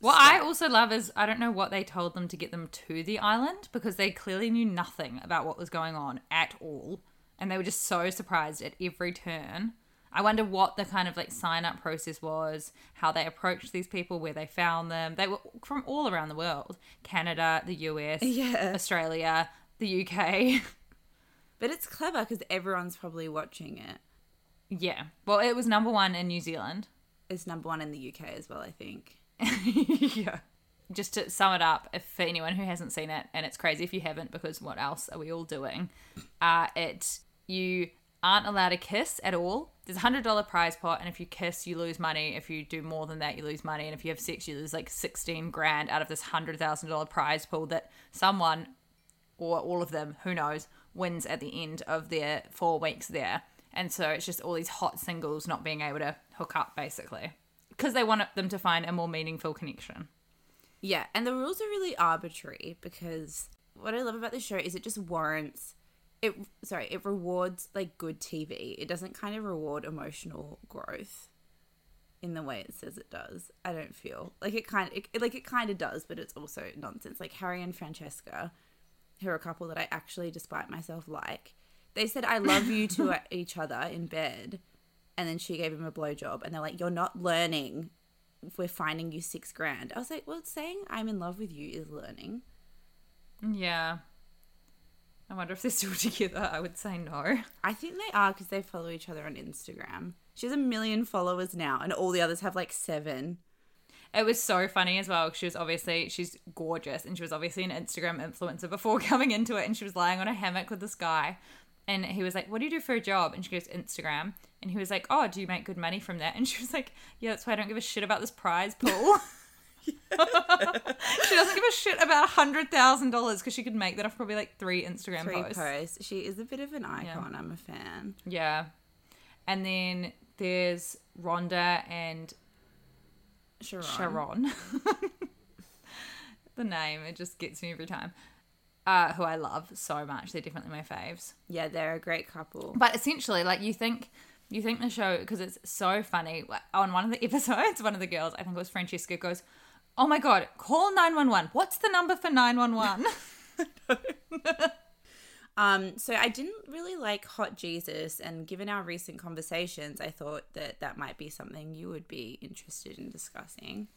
[SPEAKER 1] What I also love is I don't know what they told them to get them to the island because they clearly knew nothing about what was going on at all. And they were just so surprised at every turn. I wonder what the kind of like sign up process was, how they approached these people, where they found them. They were from all around the world Canada, the US,
[SPEAKER 2] Yeah.
[SPEAKER 1] Australia, the UK. [laughs]
[SPEAKER 2] But it's clever because everyone's probably watching it.
[SPEAKER 1] yeah. Well, it was number one in New Zealand.
[SPEAKER 2] It's number one in the UK as well, I think. [laughs]
[SPEAKER 1] yeah. Just to sum it up, if for anyone who hasn't seen it, and it's crazy if you haven't, because what else are we all doing? Uh, it you aren't allowed to kiss at all. There's a hundred dollar prize pot, and if you kiss, you lose money. If you do more than that, you lose money, and if you have sex, you lose like sixteen grand out of this hundred thousand dollar prize pool that someone or all of them, who knows, wins at the end of their four weeks there. And so it's just all these hot singles not being able to hook up, basically, because they want them to find a more meaningful connection.
[SPEAKER 2] Yeah, and the rules are really arbitrary because what I love about this show is it just warrants it sorry, it rewards like good TV. It doesn't kind of reward emotional growth in the way it says it does. I don't feel like it kind of it, like it kind of does, but it's also nonsense. Like Harry and Francesca, who are a couple that I actually, despite myself, like. They said I love you to [laughs] each other in bed, and then she gave him a blowjob, and they're like, "You're not learning. We're finding you six grand." I was like, "Well, saying I'm in love with you is learning."
[SPEAKER 1] Yeah. I wonder if they're still [laughs] together. I would say no.
[SPEAKER 2] I think they are because they follow each other on Instagram. She has a million followers now, and all the others have like seven.
[SPEAKER 1] It was so funny as well. She was obviously she's gorgeous, and she was obviously an Instagram influencer before [laughs] coming into it. And she was lying on a hammock with this guy, and he was like, "What do you do for a job?" And she goes, "Instagram." And he was like, "Oh, do you make good money from that?" And she was like, "Yeah, that's why I don't give a shit about this prize pool." [laughs] she doesn't give a shit about a hundred thousand dollars because she could make that off probably like three Instagram
[SPEAKER 2] Three
[SPEAKER 1] posts.
[SPEAKER 2] posts. She is a bit of an icon. I'm a fan.
[SPEAKER 1] Yeah. And then there's Rhonda and
[SPEAKER 2] Sharron.
[SPEAKER 1] Sharron. [laughs] the name, it just gets me every time. Uh, who I love so much. They're definitely my faves.
[SPEAKER 2] Yeah, they're a great couple.
[SPEAKER 1] But essentially, like you think You think the show because it's so funny. On one of the [laughs] episodes, one of the girls, I think it was Francesca, goes, "Oh my god, call nine one one. What's the number for nine one one?" [laughs]
[SPEAKER 2] Um, so I didn't really like Hot Jesus, and given our recent conversations, I thought that that might be something you would be interested in discussing.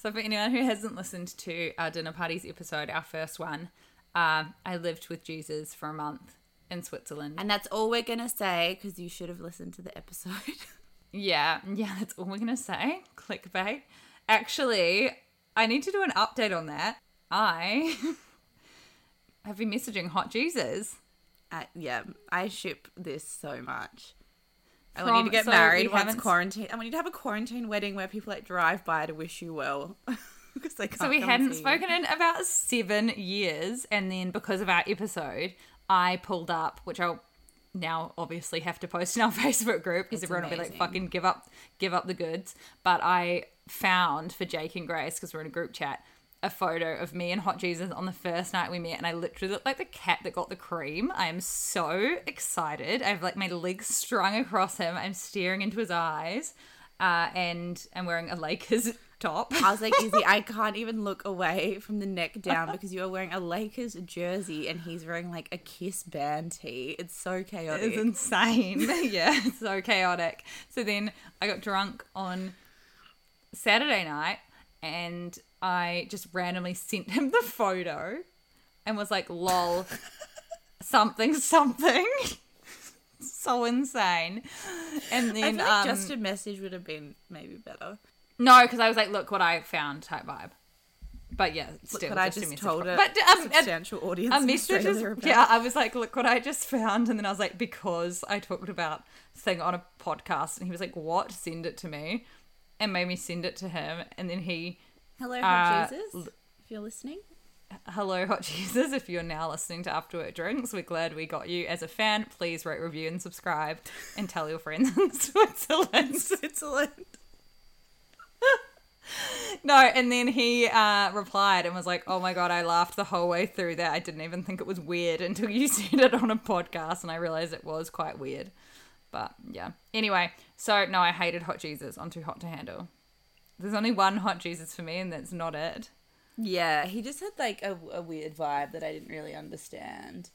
[SPEAKER 1] So, for anyone who hasn't listened to our dinner parties episode, our first one, um, I lived with Jesus for a month in Switzerland.
[SPEAKER 2] And that's all we're gonna say because you should have listened to the episode. [laughs]
[SPEAKER 1] yeah, yeah, that's all we're gonna say. Clickbait. Actually, I need to do an update on that. I [laughs] have been messaging Hot Jesus.
[SPEAKER 2] uh, yeah, I ship this so much. I want you to get
[SPEAKER 1] so
[SPEAKER 2] married once quarantine. I want you to have a quarantine wedding where people like drive by to wish you well [laughs] because they can't.
[SPEAKER 1] So we hadn't
[SPEAKER 2] see you.
[SPEAKER 1] spoken in about seven years, and then because of our episode, I pulled up, which I'll now obviously have to post in our [laughs] Facebook group because everyone will be like, "Fucking give up, give up the goods." But I found for Jake and Grace because we're in a group chat a photo of me and Hot Jesus on the first night we met, and I literally look like the cat that got the cream. I am so excited. I have like my legs [laughs] strung across him. I'm staring into his eyes, uh, and I'm wearing a Lakers top.
[SPEAKER 2] I was like, Izzy, I [laughs] can't even look away from the neck down because you are wearing a Lakers jersey and he's wearing like a Kiss band tee. It's so chaotic.
[SPEAKER 1] It's insane. [laughs] yeah, it's so chaotic. So then I got drunk on Saturday night and I just randomly sent him the photo and was like, lol, something, something. [laughs] so insane. And
[SPEAKER 2] I
[SPEAKER 1] then,
[SPEAKER 2] feel like
[SPEAKER 1] um,
[SPEAKER 2] just a message would have been maybe better.
[SPEAKER 1] No, because I was like, look what I found type vibe. But yeah, still,
[SPEAKER 2] Look what I
[SPEAKER 1] just,
[SPEAKER 2] told a
[SPEAKER 1] but um, a-
[SPEAKER 2] substantial audience
[SPEAKER 1] a message is, yeah i was like look what i just found and then i was like because i talked about thing on a podcast and he was like what send it to me and made me send it to him and then he
[SPEAKER 2] Hello,
[SPEAKER 1] uh,
[SPEAKER 2] Hot Jesus, if you're listening.
[SPEAKER 1] hello hot jesus if you're now listening to after work drinks we're glad we got you as a fan please rate review and subscribe and tell your friends in [laughs] switzerland [laughs]
[SPEAKER 2] Switzerland. [laughs]
[SPEAKER 1] no and then he uh, replied and was like oh my god i laughed the whole way through that. I didn't even think it was weird until you [laughs] said it on a podcast and i realized it was quite weird. But yeah. Anyway so no i hated hot jesus. On too hot to handle. There's only one hot jesus for me and that's not it.
[SPEAKER 2] Yeah, he just had like a, a weird vibe that I didn't really understand.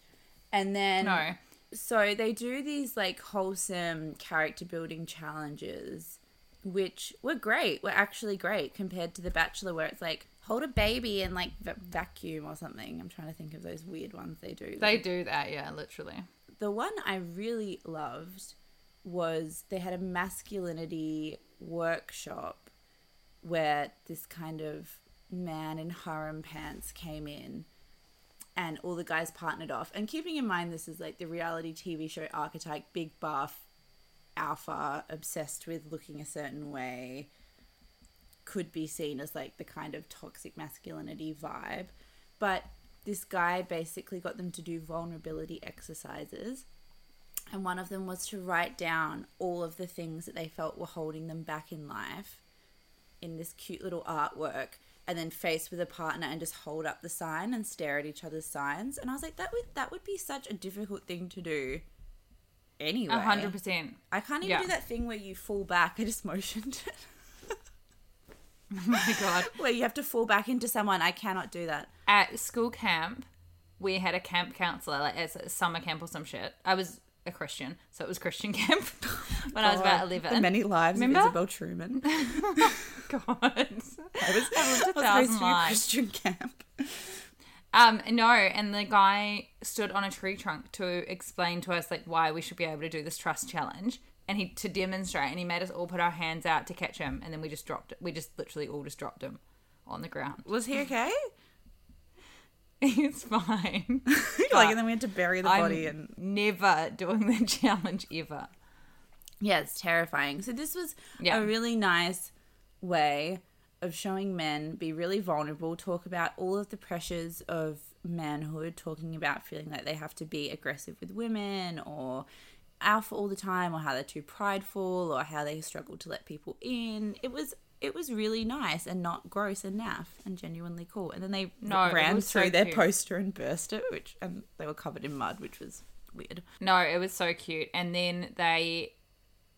[SPEAKER 2] And then
[SPEAKER 1] no.
[SPEAKER 2] so they do these like wholesome character building challenges which were great were actually great compared to the bachelor where it's like hold a baby and like v- vacuum or something. I'm trying to think of those weird ones they do.
[SPEAKER 1] They do that yeah literally.
[SPEAKER 2] The one i really loved was they had a masculinity workshop where this kind of man in harem pants came in and all the guys partnered off. And keeping in mind this is like the reality TV show archetype, big buff, alpha, obsessed with looking a certain way, could be seen as like the kind of toxic masculinity vibe. But this guy basically got them to do vulnerability exercises. And one of them was to write down all of the things that they felt were holding them back in life in this cute little artwork and then face with a partner and just hold up the sign and stare at each other's signs and i was like that would that would be such a difficult thing to do anyway.
[SPEAKER 1] A hundred percent.
[SPEAKER 2] I can't even
[SPEAKER 1] Yeah.
[SPEAKER 2] do that thing where you fall back. I just motioned [laughs]
[SPEAKER 1] oh my god. [laughs]
[SPEAKER 2] Where you have to fall back into someone. I cannot do that.
[SPEAKER 1] At school camp, we had a camp counselor, like as a summer camp or some shit. I was a Christian, so it was Christian [laughs] camp when I was about
[SPEAKER 2] God,
[SPEAKER 1] eleven.
[SPEAKER 2] the many lives
[SPEAKER 1] Remember?
[SPEAKER 2] of isabel truman.
[SPEAKER 1] God,
[SPEAKER 2] i was,
[SPEAKER 1] I lived a
[SPEAKER 2] I was
[SPEAKER 1] thousand
[SPEAKER 2] raised to be a
[SPEAKER 1] lives.
[SPEAKER 2] christian camp
[SPEAKER 1] Um, no, and the guy stood on a tree trunk to explain to us like why we should be able to do this trust challenge, and he to demonstrate, and he made us all put our hands out to catch him, and then we just dropped it. We just literally all just dropped him on the ground.
[SPEAKER 2] was he okay [laughs]
[SPEAKER 1] He's fine. [laughs]
[SPEAKER 2] like and then we had to bury the
[SPEAKER 1] I'm
[SPEAKER 2] body and
[SPEAKER 1] never doing the [laughs] challenge ever.
[SPEAKER 2] Yeah, it's terrifying. So this was
[SPEAKER 1] Yeah.
[SPEAKER 2] a really nice way of showing men be really vulnerable, talk about all of the pressures of manhood, talking about feeling like they have to be aggressive with women or alpha all the time or how they're too prideful or how they struggle to let people in. It was it was really nice and not gross and naff and genuinely cool. And then they
[SPEAKER 1] No,
[SPEAKER 2] ran
[SPEAKER 1] was so
[SPEAKER 2] through their
[SPEAKER 1] cute.
[SPEAKER 2] poster and burst it, which and they were covered in mud, which was weird.
[SPEAKER 1] No, it was so cute. And then they,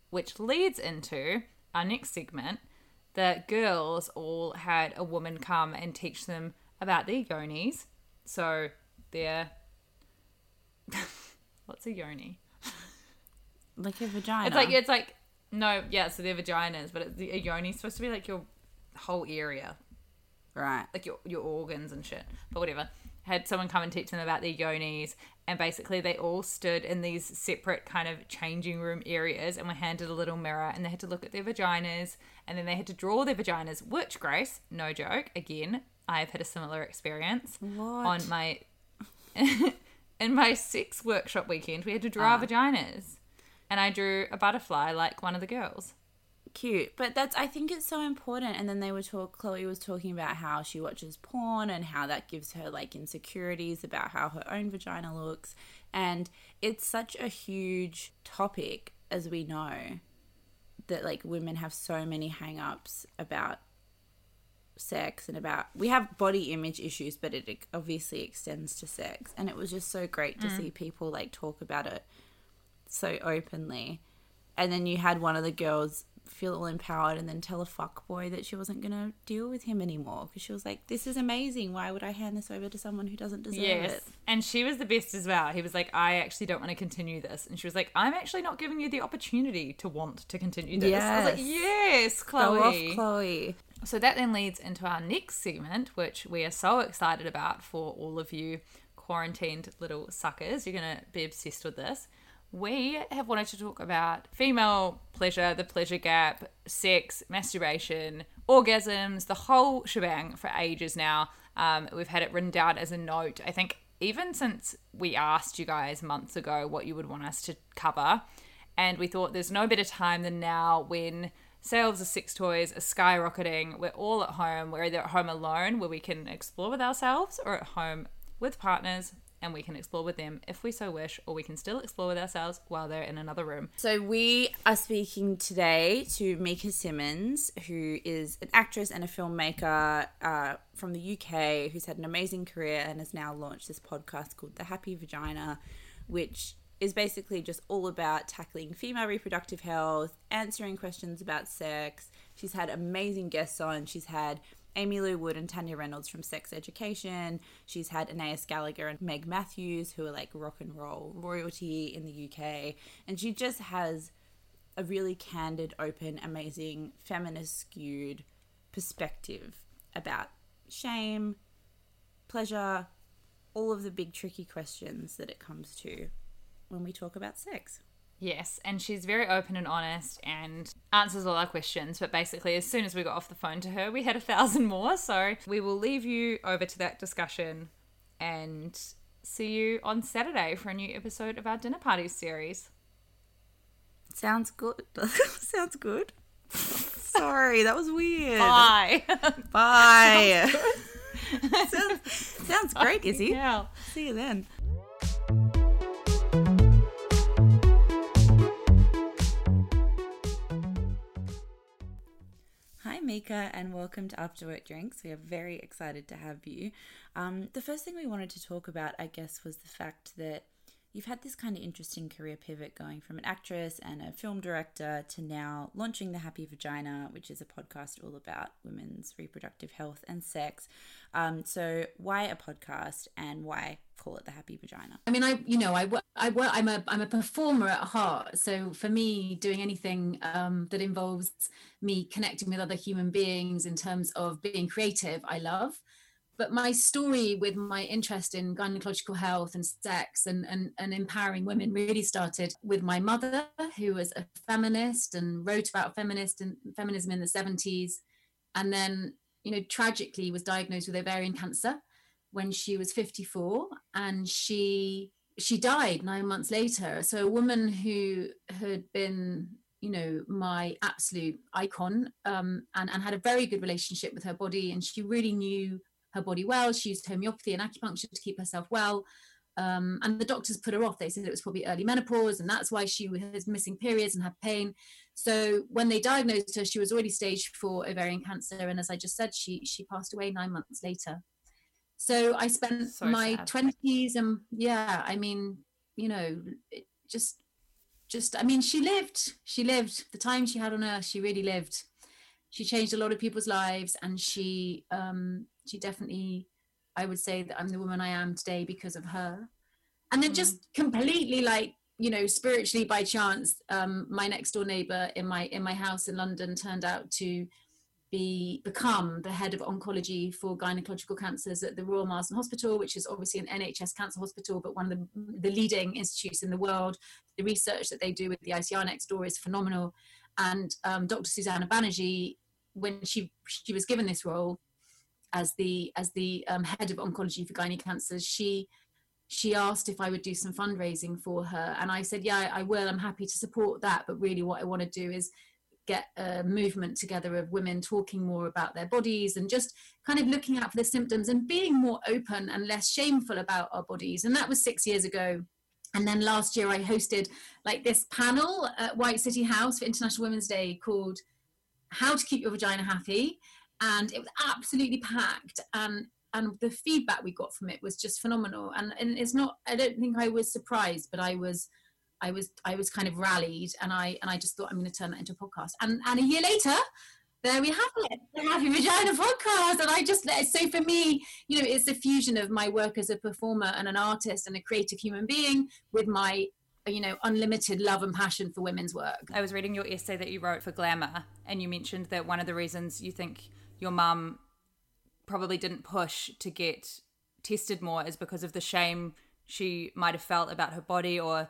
[SPEAKER 1] which leads into our next segment, the girls all had a woman come and teach them about their yonis. So their. [laughs] What's a yoni?
[SPEAKER 2] Like a vagina.
[SPEAKER 1] It's like, it's like, no, yeah, so they're vaginas, but it's, a yoni is supposed to be like your whole area,
[SPEAKER 2] right.
[SPEAKER 1] like your, your organs and shit. But whatever. Had someone come and teach them about their yonis, and basically they all stood in these separate kind of changing room areas and were handed a little mirror, and they had to look at their vaginas, and then they had to draw their vaginas. Which Grace, no joke, again, I have had a similar experience on my [laughs] in my sex workshop weekend. We had to draw ah. vaginas, and I drew a butterfly like one of the girls.
[SPEAKER 2] Cute. But that's i think it's so important. And then they were talk chloe was talking about how she watches porn and how that gives her like insecurities about how her own vagina looks. And it's such a huge topic as we know that like women have so many hang-ups about sex and about we have body image issues but it obviously extends to sex. And it was just so great to mm. see people like talk about it so openly. And then you had one of the girls feel all empowered and then tell a fuck boy that she wasn't going to deal with him anymore because she was like this is amazing why would i hand this over to someone who doesn't deserve it
[SPEAKER 1] And she was the best as well. He was like, I actually don't want to continue this. And she was like, I'm actually not giving you the opportunity to want to continue this. I was like, yes, Chloe.
[SPEAKER 2] go off chloe
[SPEAKER 1] So that then leads into our next segment, which we are so excited about for all of you quarantined little suckers. You're going to be obsessed with this. We have wanted to talk about female pleasure, the pleasure gap, sex, masturbation, orgasms, the whole shebang for ages now. Um, we've had it written down as a note. I think even since we asked you guys months ago what you would want us to cover, and we thought there's no better time than now when sales of sex toys are skyrocketing. We're all at home. We're either at home alone, where we can explore with ourselves, or at home with partners, and we can explore with them if we so wish, or we can still explore with ourselves while they're in another room.
[SPEAKER 2] So we are speaking today to Mika Simmons, who is an actress and a filmmaker uh, from the UK, who's had an amazing career and has now launched this podcast called The Happy Vagina, which is basically just all about tackling female reproductive health, answering questions about sex. She's had amazing guests on. She's had Aimee Lou Wood and Tanya Reynolds from Sex Education. She's had Anais Gallagher and Meg Matthews, who are like rock and roll royalty in the UK. And she just has a really candid, open, amazing, feminist skewed perspective about shame, pleasure, all of the big tricky questions that it comes to when we talk about sex.
[SPEAKER 1] Yes, and she's very open and honest and answers all our questions. But basically, as soon as we got off the phone to her, we had a thousand more. So we will leave you over to that discussion and see you on Saturday for a new episode of our Dinner Parties series.
[SPEAKER 2] Sounds good. [laughs] Sounds good. Sorry, that was weird.
[SPEAKER 1] Bye.
[SPEAKER 2] Bye. [laughs] [laughs] sounds, sounds great, Izzy.
[SPEAKER 1] yeah.
[SPEAKER 2] See you then. Mika, and welcome to After Work Drinks. We are very excited to have you. Um, the first thing we wanted to talk about, I guess, was the fact that you've had this kind of interesting career pivot going from an actress and a film director to now launching The Happy Vagina, which is a podcast all about women's reproductive health and sex. Um, so, why a podcast and why call it The Happy Vagina?
[SPEAKER 8] I mean, I you know, I I. I'm a I'm a performer at heart. So for me, doing anything um, that involves me connecting with other human beings in terms of being creative, I love. But my story with my interest in gynecological health and sex and, and, and empowering women really started with my mother, who was a feminist and wrote about feminist and feminism in the 70s. And then, you know, tragically was diagnosed with ovarian cancer when she was 54 and she she died nine months later so a woman who had been you know my absolute icon um, and, and had a very good relationship with her body and she really knew her body well she used homeopathy and acupuncture to keep herself well um, and the doctors put her off they said it was probably early menopause and that's why she was missing periods and had pain so when they diagnosed her she was already stage four ovarian cancer and as i just said she she passed away nine months later so I spent
[SPEAKER 1] So
[SPEAKER 8] my twenties and yeah, I mean, you know, it just just I mean, she lived. She lived the time she had on earth. She really lived. She changed a lot of people's lives, and she um, she definitely, I would say that I'm the woman I am today because of her. And then just completely like you know spiritually by chance um my next door neighbor in my in my house in london turned out to be become the head of oncology for gynecological cancers at the royal marsden hospital which is obviously an nhs cancer hospital but one of the, the leading institutes in the world. The research that they do with the icr next door is phenomenal. And um, dr susana banerjee when she she was given this role as the as the um, head of oncology for gynae cancers she she asked if I would do some fundraising for her. And I said, Yeah, I will. I'm happy to support that. But really, what I want to do is get a movement together of women talking more about their bodies and just kind of looking out for the symptoms and being more open and less shameful about our bodies. And that was six years ago. And then last year, I hosted like this panel at White City House for International Women's Day called How to Keep Your Vagina Happy. And it was absolutely packed. And and the feedback we got from it was just phenomenal. And and it's not i don't think i was surprised but i was i was i was kind of rallied and i and i just thought i'm going to turn that into a podcast. And and a year later there we have it. The happy vagina podcast and i just so for me you know it's a fusion of my work as a performer and an artist and a creative human being with my you know unlimited love and passion for women's work.
[SPEAKER 1] I was reading your essay that you wrote for Glamour, and you mentioned that one of the reasons you think your mum probably didn't push to get tested more is because of the shame she might have felt about her body, or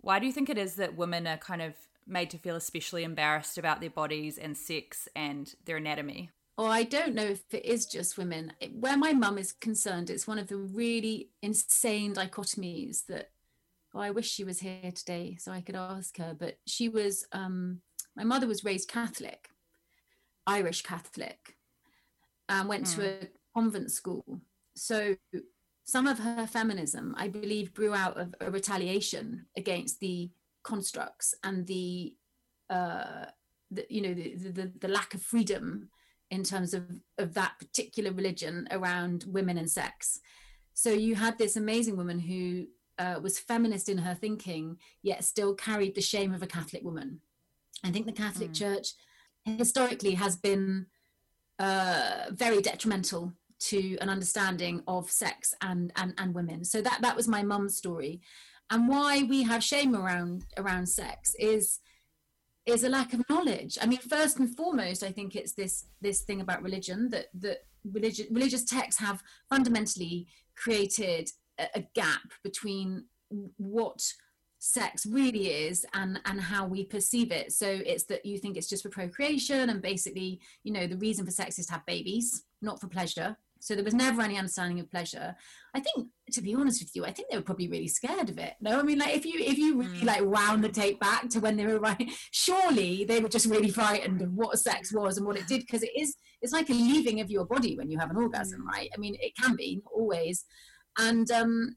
[SPEAKER 1] why do you think it is that women are kind of made to feel especially embarrassed about their bodies and sex and their anatomy?
[SPEAKER 8] or I don't know if it is just women. Where my mum is concerned, it's one of the really insane dichotomies that. Oh, I wish she was here today so I could ask her. But she was. Um, my mother was raised Catholic, Irish Catholic, and went to a convent school. So some of her feminism, I believe, grew out of a retaliation against the constructs and the, uh, the you know, the, the the lack of freedom in terms of of that particular religion around women and sex. So you had this amazing woman who uh, was feminist in her thinking, yet still carried the shame of a Catholic woman. I think the Catholic Church historically has been uh, very detrimental to an understanding of sex and and and women. So that that was my mum's story, and why we have shame around around sex is is a lack of knowledge. I mean, first and foremost, I think it's this this thing about religion that that religion religious texts have fundamentally created a, a gap between what sex really is and and how we perceive it. So it's that you think it's just for procreation and basically you know the reason for sex is to have babies not for pleasure. So there was never any understanding of pleasure. I think to be honest with you i think they were probably really scared of it. No i mean like if you if you really like wound the tape back to when they were right, surely they were just really frightened of what sex was and what it did because it is it's like a leaving of your body when you have an orgasm right? I mean it can be not always. And um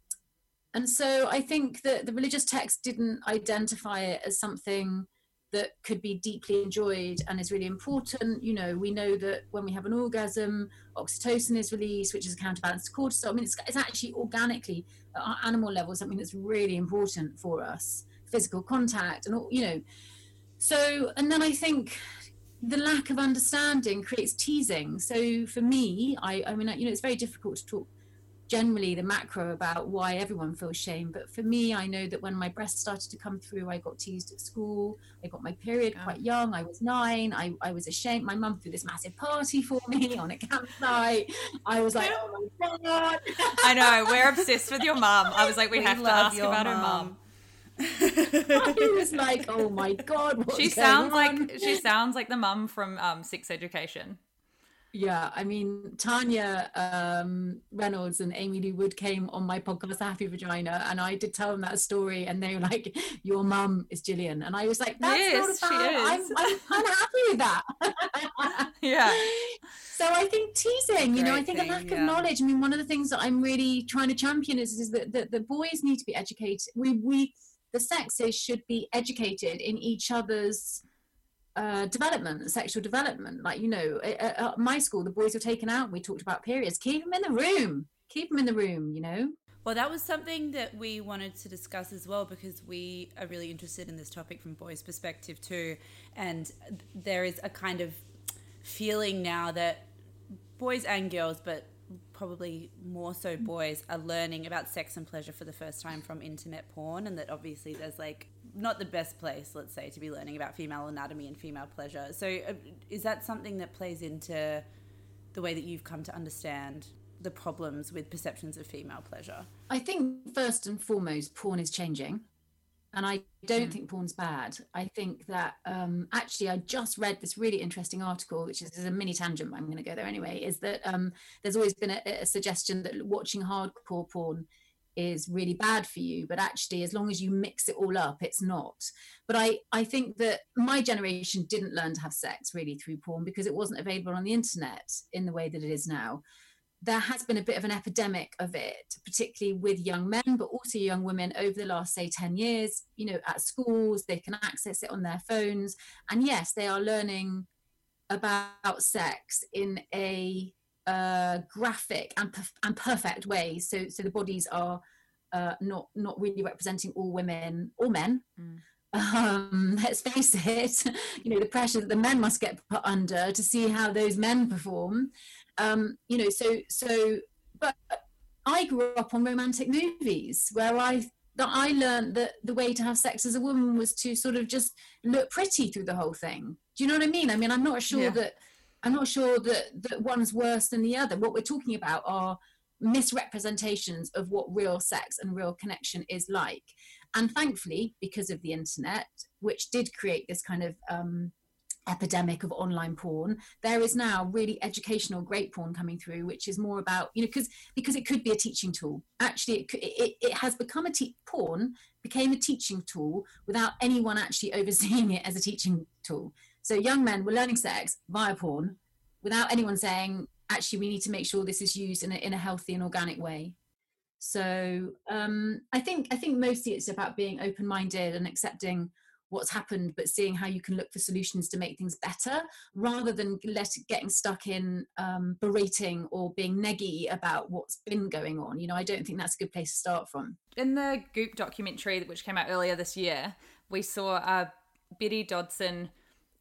[SPEAKER 8] and so I think that the religious text didn't identify it as something that could be deeply enjoyed and is really important. You know, we know that when we have an orgasm, oxytocin is released, which is a counterbalance to cortisol. I mean, it's, it's actually organically at our animal level something that's really important for us. Physical contact, and all, you know. So, and then I think the lack of understanding creates teasing. So for me, I, I mean, you know, it's very difficult to talk generally the macro about why everyone feels shame. But for me, I know that when my breasts started to come through, I got teased at school. I got my period quite young. I was nine. I, I was ashamed. My mum threw this massive party for me [laughs] on a campsite. I was like, oh my God.
[SPEAKER 1] I know, we're obsessed with your mum. I was like, we,
[SPEAKER 2] We
[SPEAKER 1] have to ask about her
[SPEAKER 2] mum.
[SPEAKER 8] I was like, oh my God.
[SPEAKER 1] She sounds
[SPEAKER 8] on?
[SPEAKER 1] like she sounds like the mum from um, Sex Education.
[SPEAKER 8] Yeah, I mean, Tanya um, Reynolds and Amy Lee Wood came on my podcast, Happy Vagina, and I did tell them that story, and they were like, "Your mum is Gillian," and I was like, "That's
[SPEAKER 1] Yes,
[SPEAKER 8] not
[SPEAKER 1] she.
[SPEAKER 8] I'm,
[SPEAKER 1] is.
[SPEAKER 8] I'm, I'm happy with that." [laughs] [laughs]
[SPEAKER 1] Yeah.
[SPEAKER 8] So I think teasing, you know, I think
[SPEAKER 1] thing,
[SPEAKER 8] a lack
[SPEAKER 1] yeah.
[SPEAKER 8] of knowledge. I mean, one of the things that I'm really trying to champion is, is that, that the boys need to be educated. We we the sexes should be educated in each other's uh, development, sexual development. Like, you know, at, at my school, the boys were taken out. We talked about periods. Keep them in the room. Keep them in the room, you know?
[SPEAKER 2] Well, that was something that we wanted to discuss as well because we are really interested in this topic from boys' perspective too. And there is a kind of feeling now that boys and girls, but probably more so boys, are learning about sex and pleasure for the first time from internet porn. And that obviously there's like not the best place, let's say, to be learning about female anatomy and female pleasure. So uh, is that something that plays into the way that you've come to understand the problems with perceptions of female pleasure?
[SPEAKER 8] I think first and foremost, porn is changing. And I don't mm. think porn's bad. I think that um, actually, I just read this really interesting article, which is, is a mini tangent, but I'm going to go there anyway. Is that um, there's always been a, a suggestion that watching hardcore porn is really bad for you but actually as long as you mix it all up it's not but i i think that my generation didn't learn to have sex really through porn because it wasn't available on the internet in the way that it is now there has been a bit of an epidemic of it, particularly with young men, but also young women over the last, say, 10 years. You know, at schools, they can access it on their phones. And yes, they are learning about sex in a uh, graphic and, and perfect way. So, so the bodies are uh, not not really representing all women or men. Mm. Um, [laughs] let's face it, [laughs] you know the pressure that the men must get put under to see how those men perform um, you know, so so. But I grew up on romantic movies where I that I learned that the way to have sex as a woman was to sort of just look pretty through the whole thing. Do you know what I mean? I mean, I'm not sure yeah. that I'm not sure that that one's worse than the other. What we're talking about are misrepresentations of what real sex and real connection is like. And thankfully, because of the internet, which did create this kind of um, epidemic of online porn there is now really educational great porn coming through which is more about you know because because it could be a teaching tool actually it, it, it has become a te- porn became a teaching tool without anyone actually [laughs] overseeing it as a teaching tool so young men were learning sex via porn without anyone saying actually we need to make sure this is used in a, in a healthy and organic way. So um, i think i think mostly it's about being open-minded and accepting what's happened but seeing how you can look for solutions to make things better rather than let getting stuck in um, berating or being neggy about what's been going on. You know i don't think that's a good place to start from.
[SPEAKER 1] In the goop documentary which came out earlier this year we saw uh, betty dodson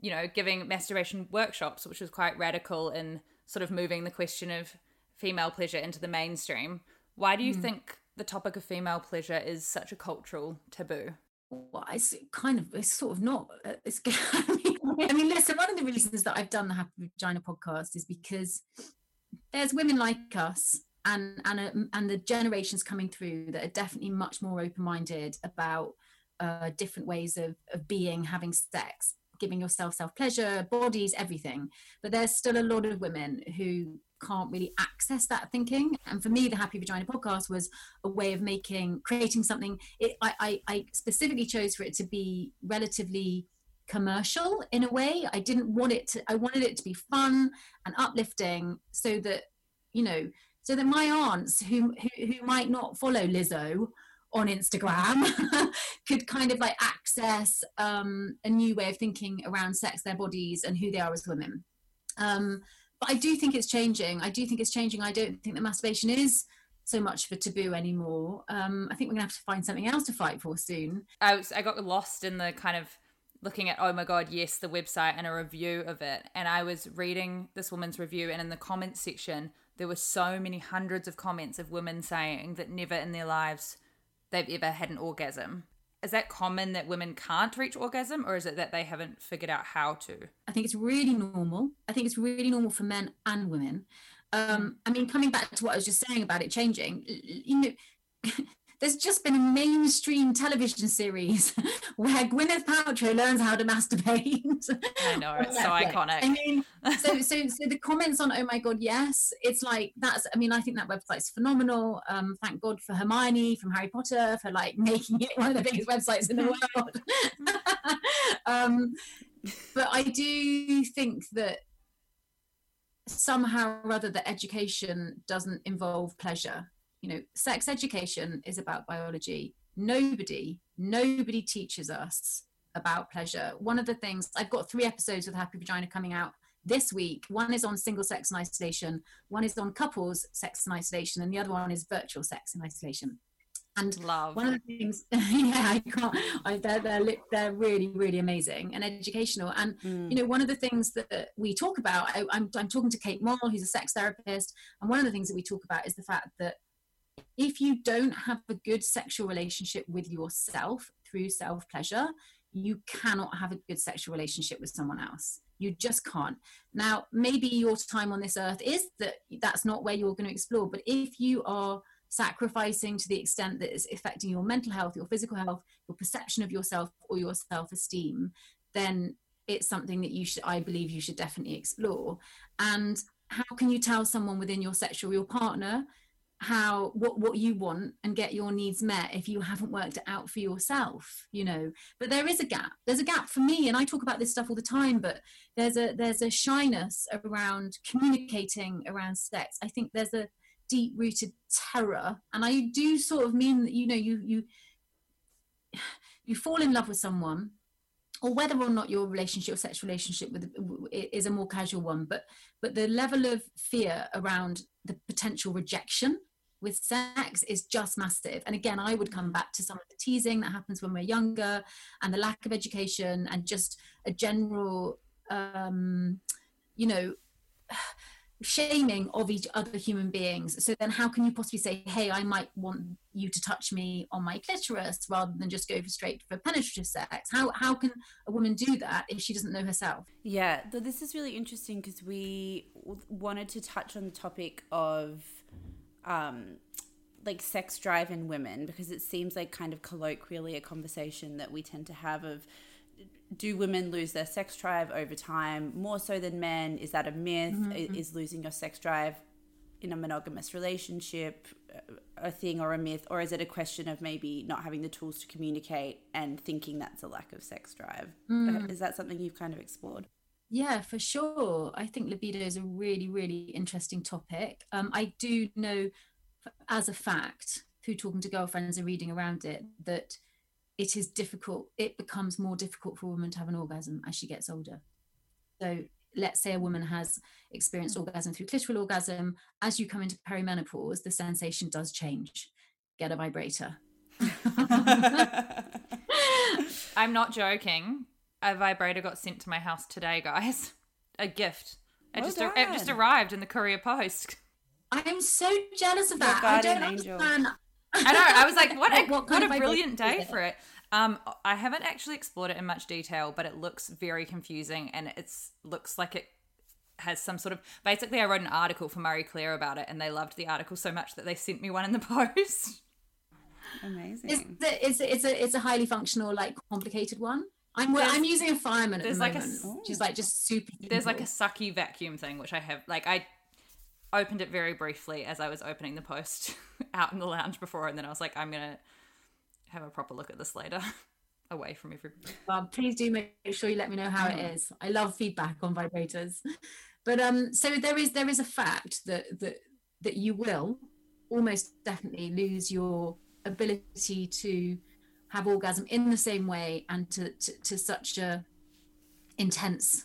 [SPEAKER 1] you know giving masturbation workshops which was quite radical in sort of moving the question of female pleasure into the mainstream. Why do you mm. think the topic of female pleasure is such a cultural taboo?
[SPEAKER 8] Well, it's kind of it's sort of not uh, it's [laughs] I mean listen one of the reasons that I've done the Happy Vagina podcast is because there's women like us and and uh, and the generations coming through that are definitely much more open-minded about uh, different ways of, of being having sex giving yourself self pleasure bodies everything but there's still a lot of women who can't really access that thinking. And for me, the Happy Vagina podcast was a way of making, creating something. It, I, I, I specifically chose for it to be relatively commercial in a way. I didn't want it to, I wanted it to be fun and uplifting so that, you know, so that my aunts who, who, who might not follow Lizzo on Instagram [laughs] could kind of like access um, a new way of thinking around sex, their bodies, and who they are as women. Um, but I do think it's changing. I do think it's changing. I don't think that masturbation is so much of a taboo anymore. Um, I think we're gonna have to find something else to fight for soon.
[SPEAKER 1] I was, I got lost in the kind of looking at oh my god yes the website and a review of it and i was reading this woman's review and in the comments section there were so many hundreds of comments of women saying that never in their lives they've ever had an orgasm. Is that common that women can't reach orgasm or is it that they haven't figured out how to?
[SPEAKER 8] I think it's really normal. I think it's really normal for men and women. Um, i mean coming back to what i was just saying about it changing you know [laughs] there's just been a mainstream television series [laughs] where Gwyneth Paltrow learns how to masturbate.
[SPEAKER 1] I know it's so iconic.
[SPEAKER 8] I mean, [laughs] so so so the comments on "Oh my God, yes," it's like that's. I mean, I think that website's phenomenal. Um, thank God for Hermione from Harry Potter for like [laughs] making it one of the biggest websites in the world. um, but I do think that somehow or other the education doesn't involve pleasure you know sex education is about biology nobody nobody teaches us about pleasure one of the things i've got three episodes of happy vagina coming out this week. One is on single sex and isolation, one is on couples sex and isolation, and the other one is virtual sex and isolation. And
[SPEAKER 1] Love.
[SPEAKER 8] one of the things, [laughs] yeah, I can't. I, they're they're they're really really amazing and educational. And you mm. know, one of the things that we talk about, I, I'm I'm talking to Kate Moyle, who's a sex therapist, and one of the things that we talk about is the fact that if you don't have a good sexual relationship with yourself through self pleasure, you cannot have a good sexual relationship with someone else. You just can't. Now, maybe your time on this earth is that that's not where you're going to explore, but if you are sacrificing to the extent that it's affecting your mental health, your physical health, your perception of yourself, or your self esteem, then it's something that you should, I believe, you should definitely explore. And how can you tell someone within your sexual, your partner, how what what you want and get your needs met if you haven't worked it out for yourself you know. But there is a gap. There's a gap for me and i talk about this stuff all the time but there's a there's a shyness around communicating around sex. I think there's a deep rooted terror and i do sort of mean that you know you you you fall in love with someone or whether or not your relationship or sexual relationship with is a more casual one but but the level of fear around the potential rejection with sex is just massive. And again i would come back to some of the teasing that happens when we're younger and the lack of education and just a general um you know [sighs] shaming of each other human beings. So then how can you possibly say hey i might want you to touch me on my clitoris rather than just go for straight for penetrative sex? How how can a woman do that if she doesn't know herself?
[SPEAKER 2] Yeah, th- this is really interesting because we wanted to touch on the topic of um, like sex drive in women because it seems like kind of colloquially a conversation that we tend to have of do women lose their sex drive over time more so than men? Is that a myth? I- Is losing your sex drive in a monogamous relationship a thing or a myth? Or is it a question of maybe not having the tools to communicate and thinking that's a lack of sex drive?
[SPEAKER 8] Mm.
[SPEAKER 2] Is that something you've kind of explored?
[SPEAKER 8] Yeah, for sure. I think libido is a really, really interesting topic. Um, I do know as a fact, through talking to girlfriends and reading around it, that it is difficult. It becomes more difficult for a woman to have an orgasm as she gets older. So let's say a woman has experienced orgasm through clitoral orgasm. As you come into perimenopause, the sensation does change. Get a vibrator. [laughs] [laughs]
[SPEAKER 1] I'm not joking. A vibrator got sent to my house today, guys. [laughs] A gift. It
[SPEAKER 2] Well
[SPEAKER 1] just it just arrived in the courier post. [laughs]
[SPEAKER 8] I'm so jealous of
[SPEAKER 2] Your
[SPEAKER 8] that. I don't
[SPEAKER 2] angel.
[SPEAKER 8] understand.
[SPEAKER 1] I know. I was like, what [laughs] a,
[SPEAKER 8] What- what
[SPEAKER 1] what, a brilliant day
[SPEAKER 8] it?
[SPEAKER 1] for it. Um, I haven't actually explored it in much detail, but it looks very confusing, and it's looks like it has some sort of. Basically, I wrote an article for Marie Claire about it, and they loved the article so much that they sent me one in the post.
[SPEAKER 2] Amazing.
[SPEAKER 8] It's, the, it's, a- it's a it's a highly functional, like complicated one. I'm
[SPEAKER 1] There's-
[SPEAKER 8] I'm using a fireman at the
[SPEAKER 1] like
[SPEAKER 8] moment.
[SPEAKER 1] s-
[SPEAKER 8] She's like just super.
[SPEAKER 1] There's like a sucky vacuum thing, which I have. Like I opened it very briefly as I was opening the post [laughs] out in the lounge before, and then I was like, I'm gonna have a proper look at this later, [laughs] away from everybody.
[SPEAKER 8] Well, please do make sure you let me know how it is. I love feedback on vibrators. [laughs] But um, so there is there is a fact that that that you will almost definitely lose your ability to have orgasm in the same way and to to, to such a intense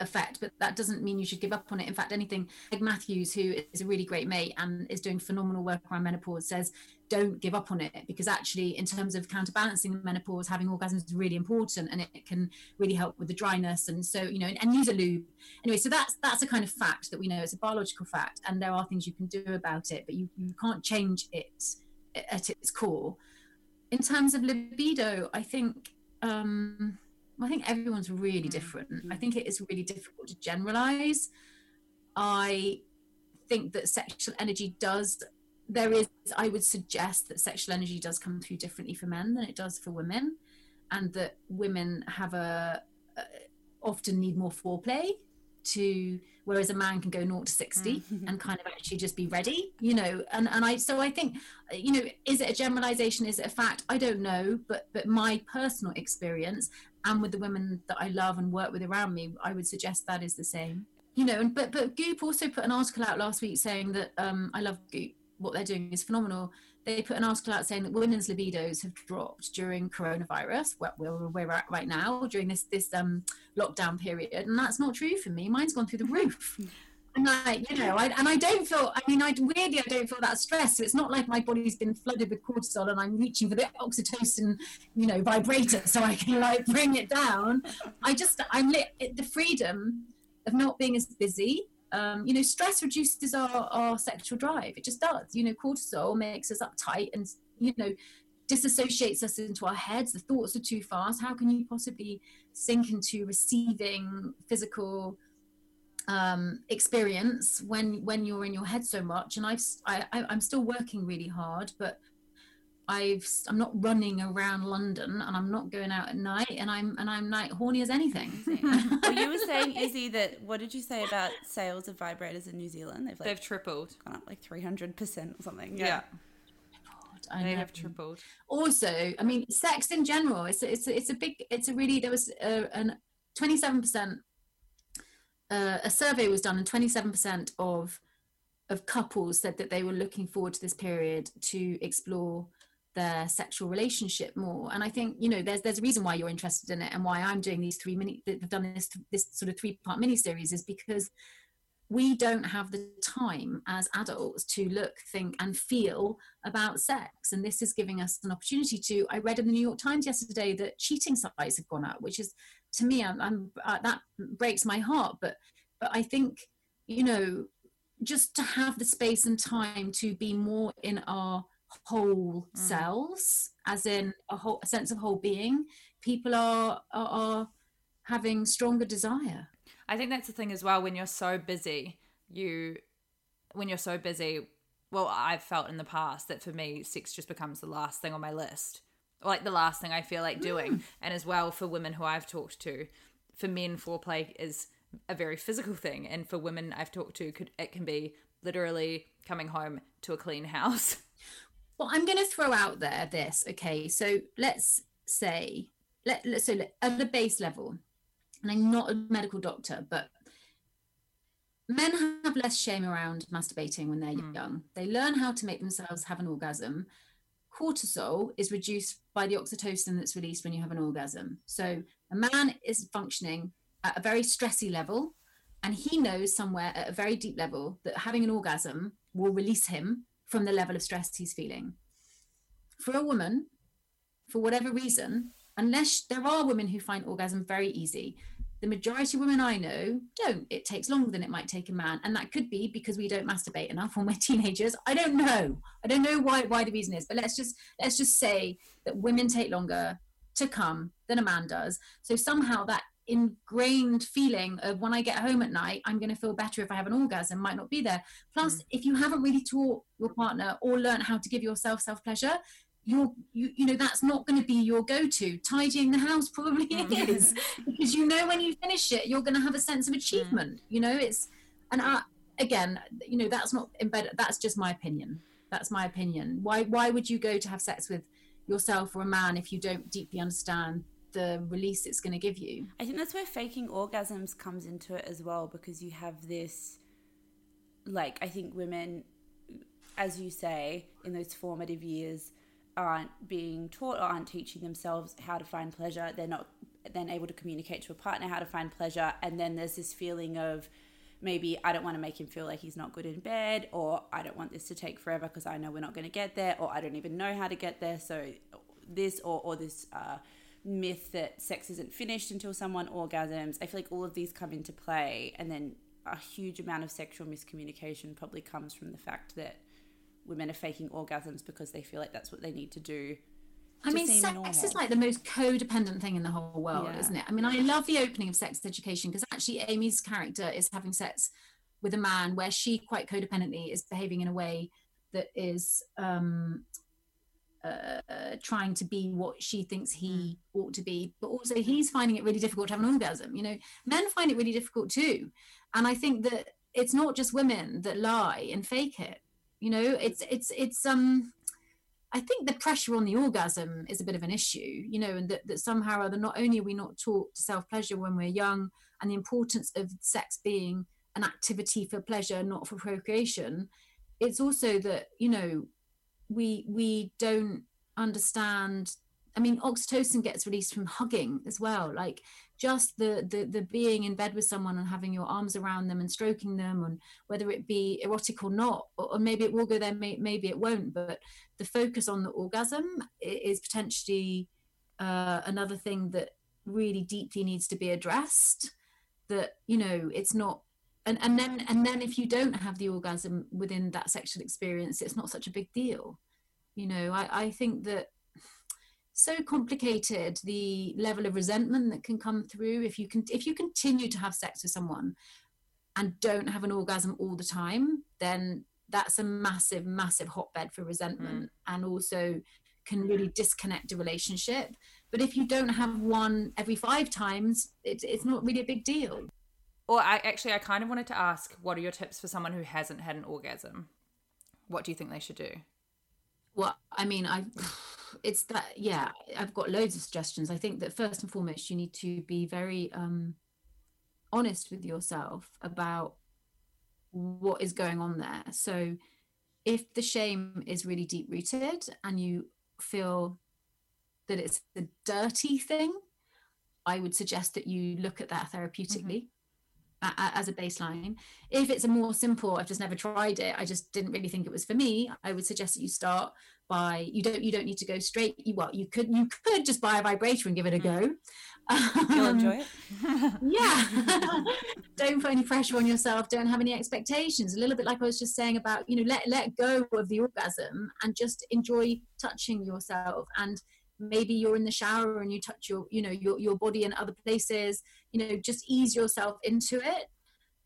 [SPEAKER 8] effect. But that doesn't mean you should give up on it. In fact anything like matthews who is a really great mate and is doing phenomenal work around menopause says don't give up on it because actually in terms of counterbalancing menopause having orgasms is really important and it can really help with the dryness. And so you know and, and use a lube. Anyway so that's that's a kind of fact that we know. It's a biological fact and there are things you can do about it but you, you can't change it at its core in terms of libido i think um I think everyone's really mm. different. I mm. think it is really difficult to generalize. I think that sexual energy does, there is, I would suggest that sexual energy does come through differently for men than it does for women, and that women have a, a often need more foreplay to whereas a man can go 0 to 60 and kind of actually just be ready you know and and i so i think you know is it a generalization? Is it a fact? I don't know but but my personal experience and with the women that i love and work with around me i would suggest that is the same. You know and but but goop also put an article out last week saying that um i love goop. What they're doing is phenomenal they put an article out saying that women's libidos have dropped during coronavirus, where, where we're at right now, during this this um, lockdown period, and that's not true for me. Mine's gone through the roof. [laughs] And like, you know, I, and I don't feel, I mean, I weirdly, I don't feel that stress. So it's not like my body's been flooded with cortisol and I'm reaching for the oxytocin, you know, vibrator so I can like bring it down. I just, I'm lit, the freedom of not being as busy. Um, you know, stress reduces our, our sexual drive. It just does. You know, cortisol makes us uptight and, you know, disassociates us into our heads. The thoughts are too fast. How can you possibly sink into receiving physical um, experience when when you're in your head so much and I've I, I'm still working really hard but I've I'm not running around London and I'm not going out at night and I'm and I'm like horny as anything. [laughs]
[SPEAKER 2] well, you were saying Izzy that what did you say about sales of vibrators in New Zealand?
[SPEAKER 1] They've like, they've tripled,
[SPEAKER 2] gone up like three hundred percent or something.
[SPEAKER 1] Yeah. yeah.
[SPEAKER 8] I
[SPEAKER 1] they know. have tripled.
[SPEAKER 8] Also, I mean, sex in general. It's a, it's a, it's a big. It's a really there was a, an twenty seven percent uh, a survey was done, and 27% of of couples said that they were looking forward to this period to explore their sexual relationship more. And I think you know there's there's a reason why you're interested in it, and why I'm doing these three mini. They've done this this sort of three part mini series is because we don't have the time as adults to look, think, and feel about sex. And this is giving us an opportunity to. I read in the New York Times yesterday that cheating sites have gone up, which is to me, I'm, I'm uh, that breaks my heart. But but I think you know, just to have the space and time to be more in our whole mm. selves, as in a whole a sense of whole being, people are, are are having stronger desire.
[SPEAKER 1] I think that's the thing as well. When you're so busy, you when you're so busy. Well, I've felt in the past that for me, sex just becomes the last thing on my list like the last thing I feel like doing. Mm. And as well for women who I've talked to, for men foreplay is a very physical thing, and for women I've talked to, could it can be literally coming home to a clean house. [laughs]
[SPEAKER 8] Well, I'm going to throw out there this. Okay, so let's say let, let so let, at the base level, and I'm not a medical doctor, but men have less shame around masturbating when they're mm. young. They learn how to make themselves have an orgasm cortisol is reduced by the oxytocin that's released when you have an orgasm. So a man is functioning at a very stressy level, and he knows somewhere at a very deep level that having an orgasm will release him from the level of stress he's feeling. For a woman, for whatever reason, unless there are women who find orgasm very easy, the majority of women I know don't. It takes longer than it might take a man. And that could be because we don't masturbate enough when we're [laughs] teenagers. I don't know. I don't know why why the reason is, but let's just let's just say that women take longer to come than a man does. So somehow that ingrained feeling of when I get home at night, I'm going to feel better if I have an orgasm might not be there. Plus, mm. if you haven't really taught your partner or learned how to give yourself self pleasure, you're you, you know that's not going to be your go-to tidying the house probably [laughs] mm. is because you know when you finish it you're going to have a sense of achievement you know it's and I, again you know that's not embedded that's just my opinion that's my opinion why why would you go to have sex with yourself or a man if you don't deeply understand the release it's going to give you
[SPEAKER 2] i think that's where faking orgasms comes into it as well because you have this like i think women as you say in those formative years aren't being taught or aren't teaching themselves how to find pleasure. They're not then able to communicate to a partner how to find pleasure. And then there's this feeling of maybe I don't want to make him feel like he's not good in bed, or I don't want this to take forever because I know we're not going to get there, or I don't even know how to get there. So this or or this uh, myth that sex isn't finished until someone orgasms. I feel like all of these come into play, and then a huge amount of sexual miscommunication probably comes from the fact that women are faking orgasms because they feel like that's what they need to do.
[SPEAKER 8] I mean, sex normal. is like the most codependent thing in the whole world, yeah. isn't it? I mean, I love the opening of sex education because actually Aimee's character is having sex with a man where she quite codependently is behaving in a way that is um, uh, trying to be what she thinks he mm. ought to be, but also he's finding it really difficult to have an orgasm. You know, men find it really difficult too. And I think that it's not just women that lie and fake it you know it's it's it's um I think the pressure on the orgasm is a bit of an issue, you know, and that, that somehow or other, not only are we not taught to self pleasure when we're young and the importance of sex being an activity for pleasure, not for procreation, it's also that, you know, we we don't understand i mean oxytocin gets released from hugging as well like just the, the the being in bed with someone and having your arms around them and stroking them and whether it be erotic or not or, or maybe it will go there may, maybe it won't but the focus on the orgasm is potentially uh, another thing that really deeply needs to be addressed that you know it's not and and then and then if you don't have the orgasm within that sexual experience it's not such a big deal. You know i i think that so complicated the level of resentment that can come through if you can if you continue to have sex with someone and don't have an orgasm all the time then that's a massive massive hotbed for resentment mm. and also can really disconnect a relationship. But if you don't have one every five times it, it's not really a big deal
[SPEAKER 1] or I actually I kind of wanted to ask what are your tips for someone who hasn't had an orgasm? What do you think they should do?
[SPEAKER 8] Well i mean i it's that yeah i've got loads of suggestions. I think that first and foremost you need to be very um honest with yourself about what is going on there. So if the shame is really deep rooted and you feel that it's a dirty thing i would suggest that you look at that therapeutically. mm-hmm as a baseline. If it's a more simple, I've just never tried it. I just didn't really think it was for me. I would suggest that you start by you don't you don't need to go straight. You what you could you could just buy a vibrator and give it a go.
[SPEAKER 1] Mm. You'll enjoy it. [laughs]
[SPEAKER 8] yeah. [laughs] don't put any pressure on yourself. Don't have any expectations. A little bit like I was just saying about you know let let go of the orgasm and just enjoy touching yourself and maybe you're in the shower and you touch your you know your, your body in other places you know just ease yourself into it.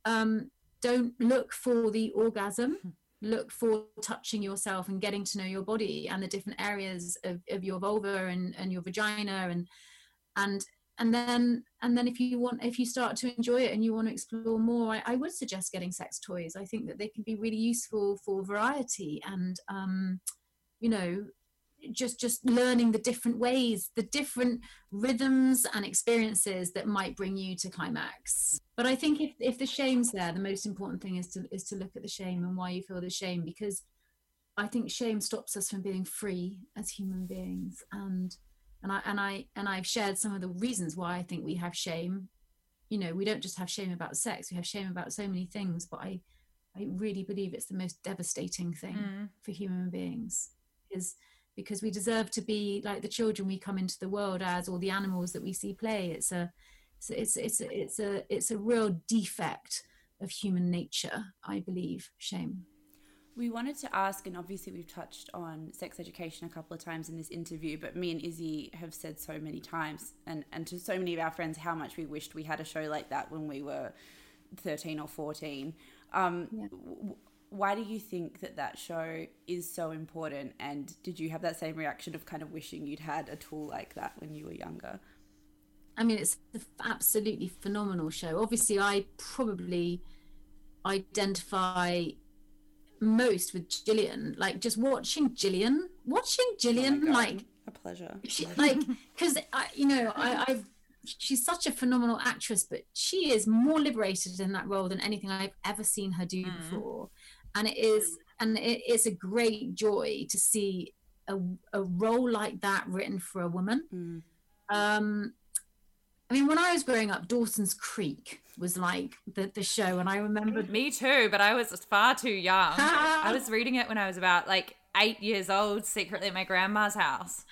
[SPEAKER 8] Um, don't look for the orgasm. Hmm. look for touching yourself and getting to know your body and the different areas of, of your vulva and, and your vagina and and and then and then if you want if you start to enjoy it and you want to explore more I, I would suggest getting sex toys. I think that they can be really useful for variety and um you know just just learning the different ways the different rhythms and experiences that might bring you to climax. But i think if, if the shame's there the most important thing is to is to look at the shame and why you feel the shame because i think shame stops us from being free as human beings. And and i and i and i've shared some of the reasons why i think we have shame. You know we don't just have shame about sex we have shame about so many things but i i really believe it's the most devastating thing mm. for human beings is because we deserve to be like the children we come into the world as or the animals that we see play. It's a it's it's it's a, it's a it's a real defect of human nature i believe. Shame.
[SPEAKER 2] We wanted to ask, and obviously we've touched on sex education a couple of times in this interview, but me and Izzy have said so many times, and, and to so many of our friends, how much we wished we had a show like that when we were 13 or 14. Um, yeah why do you think that that show is so important? And did you have that same reaction of kind of wishing you'd had a tool like that when you were younger?
[SPEAKER 8] I mean it's an absolutely phenomenal show. Obviously i probably identify most with Gillian. Like just watching Gillian watching Gillian oh like
[SPEAKER 2] a pleasure.
[SPEAKER 8] she, [laughs] like because I, you know I, I've she's such a phenomenal actress, but she is more liberated in that role than anything I've ever seen her do mm. before and it is and it is a great joy to see a, a role like that written for a woman mm. um I mean, when I was growing up, Dawson's Creek was like the, the show, and I remember.
[SPEAKER 1] Me too, but I was far too young. I was [laughs] reading it when I was about like eight years old, secretly at my grandma's house.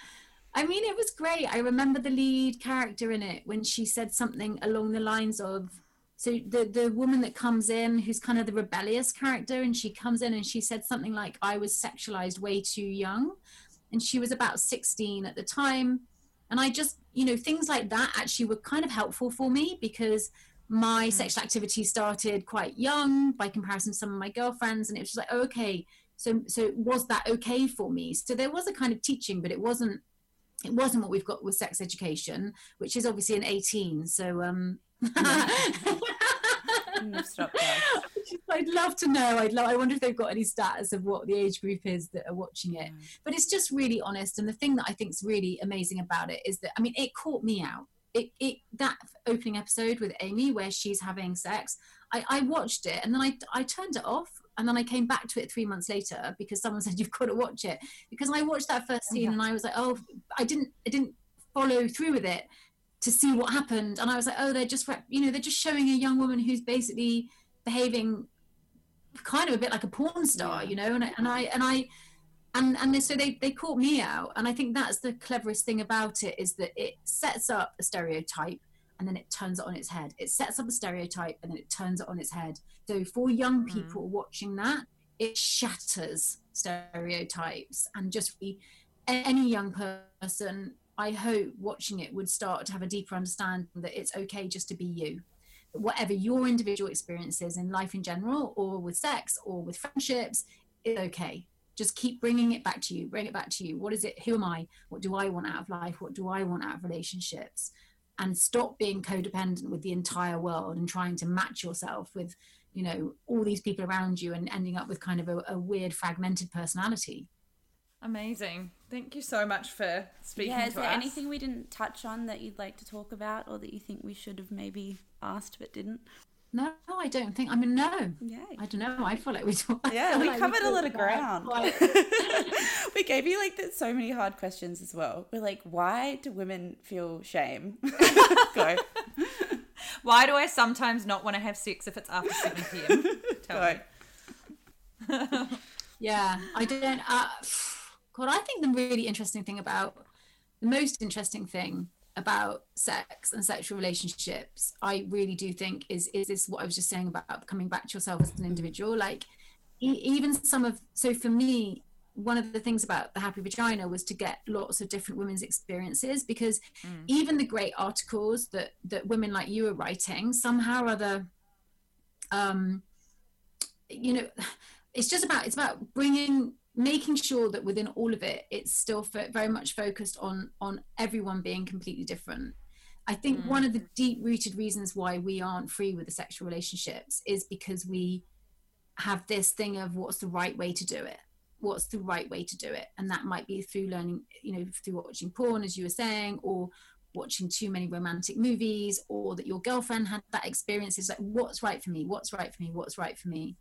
[SPEAKER 8] I mean, it was great. I remember the lead character in it when she said something along the lines of, so the the woman that comes in who's kind of the rebellious character and she comes in and she said something like i was sexualized way too young. And she was about 16 at the time. And i just you know things like that actually were kind of helpful for me because my mm. sexual activity started quite young by comparison to some of my girlfriends and it was just like oh, okay so so was that okay for me? So there was a kind of teaching but it wasn't it wasn't what we've got with sex education which is obviously an 18 so um [laughs] I'd love to know. I'd love, I wonder if they've got any stats of what the age group is that are watching it. Mm. But it's just really honest. And the thing that I think is really amazing about it is that I mean, it caught me out. It, it that opening episode with Aimee where she's having sex. I, I watched it and then I, I turned it off and then I came back to it three months later because someone [laughs] said you've got to watch it. Because I watched that first scene and I was like, oh, I didn't, I didn't follow through with it to see what happened, and I was like, oh, they're just, rep- you know, they're just showing a young woman who's basically behaving kind of a bit like a porn star, you know, and I, and I and I and and so they they caught me out, and I think that's the cleverest thing about it is that it sets up a stereotype and then it turns it on its head. It sets up a stereotype and then it turns it on its head. So for young mm. people watching that, it shatters stereotypes and just any young person I hope watching it would start to have a deeper understanding that it's okay just to be you. Whatever your individual experience is in life in general, or with sex, or with friendships, it's okay. Just keep bringing it back to you. Bring it back to you. What is it? Who am I? What do I want out of life? What do I want out of relationships? And stop being codependent with the entire world and trying to match yourself with, you know, all these people around you and ending up with kind of a, a weird fragmented personality.
[SPEAKER 1] Amazing. Thank you so much for speaking
[SPEAKER 2] yeah, is
[SPEAKER 1] to
[SPEAKER 2] there
[SPEAKER 1] us.
[SPEAKER 2] anything we didn't touch on that you'd like to talk about or that you think we should have maybe asked but didn't?
[SPEAKER 8] No, I don't think. I mean, no.
[SPEAKER 2] Yay.
[SPEAKER 8] I don't know. I feel like we talked.
[SPEAKER 2] Yeah, we
[SPEAKER 8] like
[SPEAKER 2] covered a lot of ground. [laughs] we gave you like so many hard questions as well. We're like, why do women feel shame? [laughs] Go. [laughs]
[SPEAKER 1] Why do I sometimes not want to have sex if it's after 7 p.m.? Tell me.
[SPEAKER 8] yeah, I don't. Uh, God, I think the really interesting thing about the most interesting thing about sex and sexual relationships, I really do think is is this what I was just saying about coming back to yourself as an individual. Like e- even some of so for me, one of the things about the happy vagina was to get lots of different women's experiences because even the great articles that that women like you are writing somehow or other um you know [sighs] it's just about it's about bringing making sure that within all of it it's still very much focused on on everyone being completely different. I think mm. one of the deep rooted reasons why we aren't free with the sexual relationships is because we have this thing of what's the right way to do it? What's the right way to do it? And that might be through learning you know through watching porn as you were saying or watching too many romantic movies or that your girlfriend had that experience. Is like what's right for me? What's right for me? What's right for me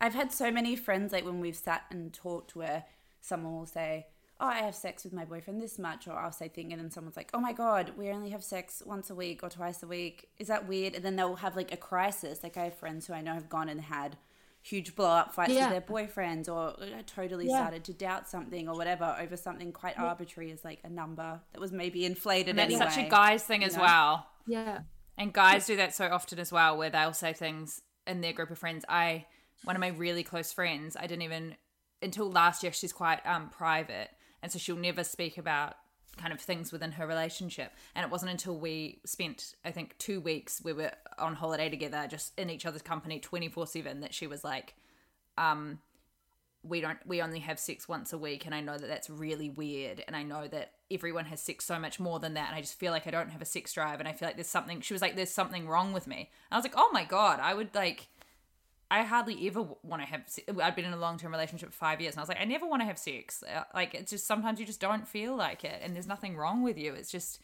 [SPEAKER 2] I've had so many friends like when we've sat and talked where someone will say, "Oh, I have sex with my boyfriend this much," or I'll say thing, and then someone's like, "Oh my god, we only have sex once a week or twice a week. Is that weird?" And then they'll have like a crisis. Like I have friends who I know have gone and had huge blow up fights
[SPEAKER 8] Yeah.
[SPEAKER 2] with their boyfriends, or uh, totally
[SPEAKER 8] Yeah.
[SPEAKER 2] started to doubt something or whatever over something quite arbitrary as like a number that was maybe inflated
[SPEAKER 1] And that's
[SPEAKER 2] anyway.
[SPEAKER 1] such a guy's thing as
[SPEAKER 2] know?
[SPEAKER 1] well.
[SPEAKER 8] yeah
[SPEAKER 1] And guys do that so often as well, where they'll say things in their group of friends. I, one of my really close friends, I didn't even until last year. She's quite um private, and so she'll never speak about kind of things within her relationship. And it wasn't until we spent, I think, two weeks we were on holiday together, just in each other's company, twenty four seven, that she was like, um, we don't we only have sex once a week and i know that that's really weird and i know that everyone has sex so much more than that and i just feel like i don't have a sex drive and i feel like there's something she was like there's something wrong with me and i was like oh my god i would like i hardly ever want to have se- i'd been in a long-term relationship for five years and i was like i never want to have sex. Uh, like it's just sometimes you just don't feel like it and there's nothing wrong with you it's just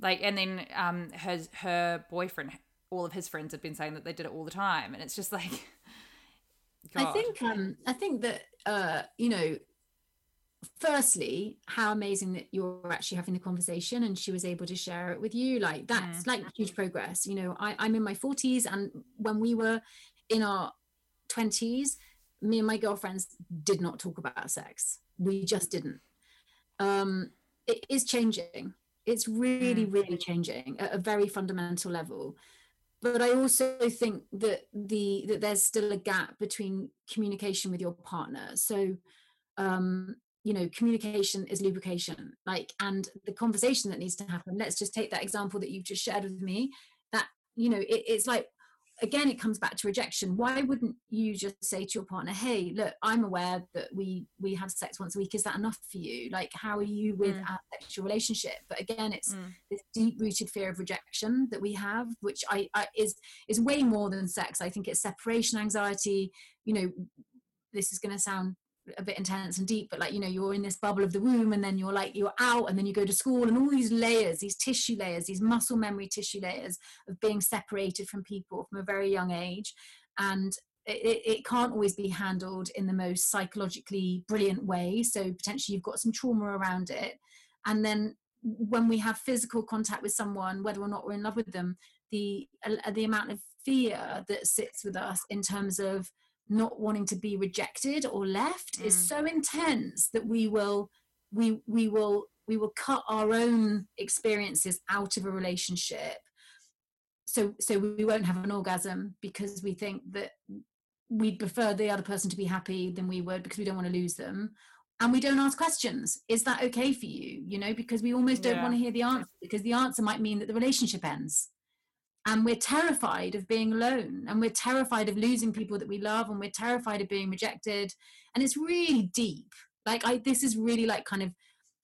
[SPEAKER 1] like and then um her her boyfriend all of his friends had been saying that they did it all the time and it's just like [laughs]
[SPEAKER 8] I think um I think that uh you know firstly how amazing that you're actually having the conversation and she was able to share it with you like that's like huge progress you know I, I'm in my 40s and when we were in our 20s me and my girlfriends did not talk about sex we just didn't um it is changing it's really really changing at a very fundamental level but I also think that the that there's still a gap between communication with your partner. So, um, you know, communication is lubrication. Like, and the conversation that needs to happen. Let's just take that example that you've just shared with me. That you know, it, it's like again, it comes back to rejection. Why wouldn't you just say to your partner, "Hey, look, I'm aware that we we have sex once a week. Is that enough for you? Like, how are you with
[SPEAKER 1] Mm.
[SPEAKER 8] our sexual relationship?" But again, it's
[SPEAKER 1] Mm.
[SPEAKER 8] this deep-rooted fear of rejection that we have, which I, I is is way more than sex. I think it's separation anxiety. You know, this is going to sound a bit intense and deep, but like you know, you're in this bubble of the womb, and then you're like you're out, and then you go to school, and all these layers, these tissue layers, these muscle memory tissue layers of being separated from people from a very young age, and it, it can't always be handled in the most psychologically brilliant way. So potentially you've got some trauma around it. And then when we have physical contact with someone, whether or not we're in love with them, the uh, the amount of fear that sits with us in terms of not wanting to be rejected or left mm. is so intense that we will we we will we will cut our own experiences out of a relationship. So so we won't have an orgasm because we think that we'd prefer the other person to be happy than we would because we don't want to lose them. And we don't ask questions. Is that okay for you? You know because we almost don't want to hear the answer because the answer might mean that the relationship ends and we're terrified of being alone and we're terrified of losing people that we love and we're terrified of being rejected. And it's really deep. Like i this is really like kind of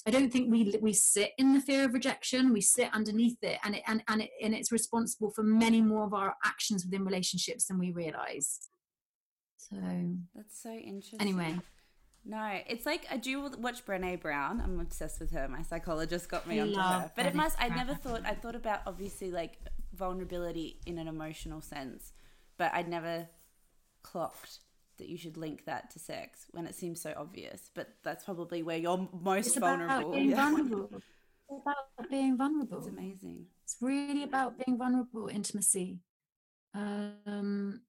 [SPEAKER 8] i don't think we we sit in the fear of rejection. We sit underneath it and it and, and, it, and it's responsible for many more of our actions within relationships than we realize. So
[SPEAKER 2] that's so interesting.
[SPEAKER 8] anyway
[SPEAKER 2] no, it's like I do watch Brené Brown. I'm obsessed with her. My psychologist got me
[SPEAKER 8] I
[SPEAKER 2] onto her. But it must. I never thought. I thought about obviously like vulnerability in an emotional sense, but I'd never clocked that you should link that to sex when it seems so obvious. But that's probably where you're most
[SPEAKER 8] it's
[SPEAKER 2] vulnerable.
[SPEAKER 8] About being yeah. vulnerable. [laughs] It's about being vulnerable.
[SPEAKER 2] It's amazing.
[SPEAKER 8] It's really about being vulnerable, intimacy. Um,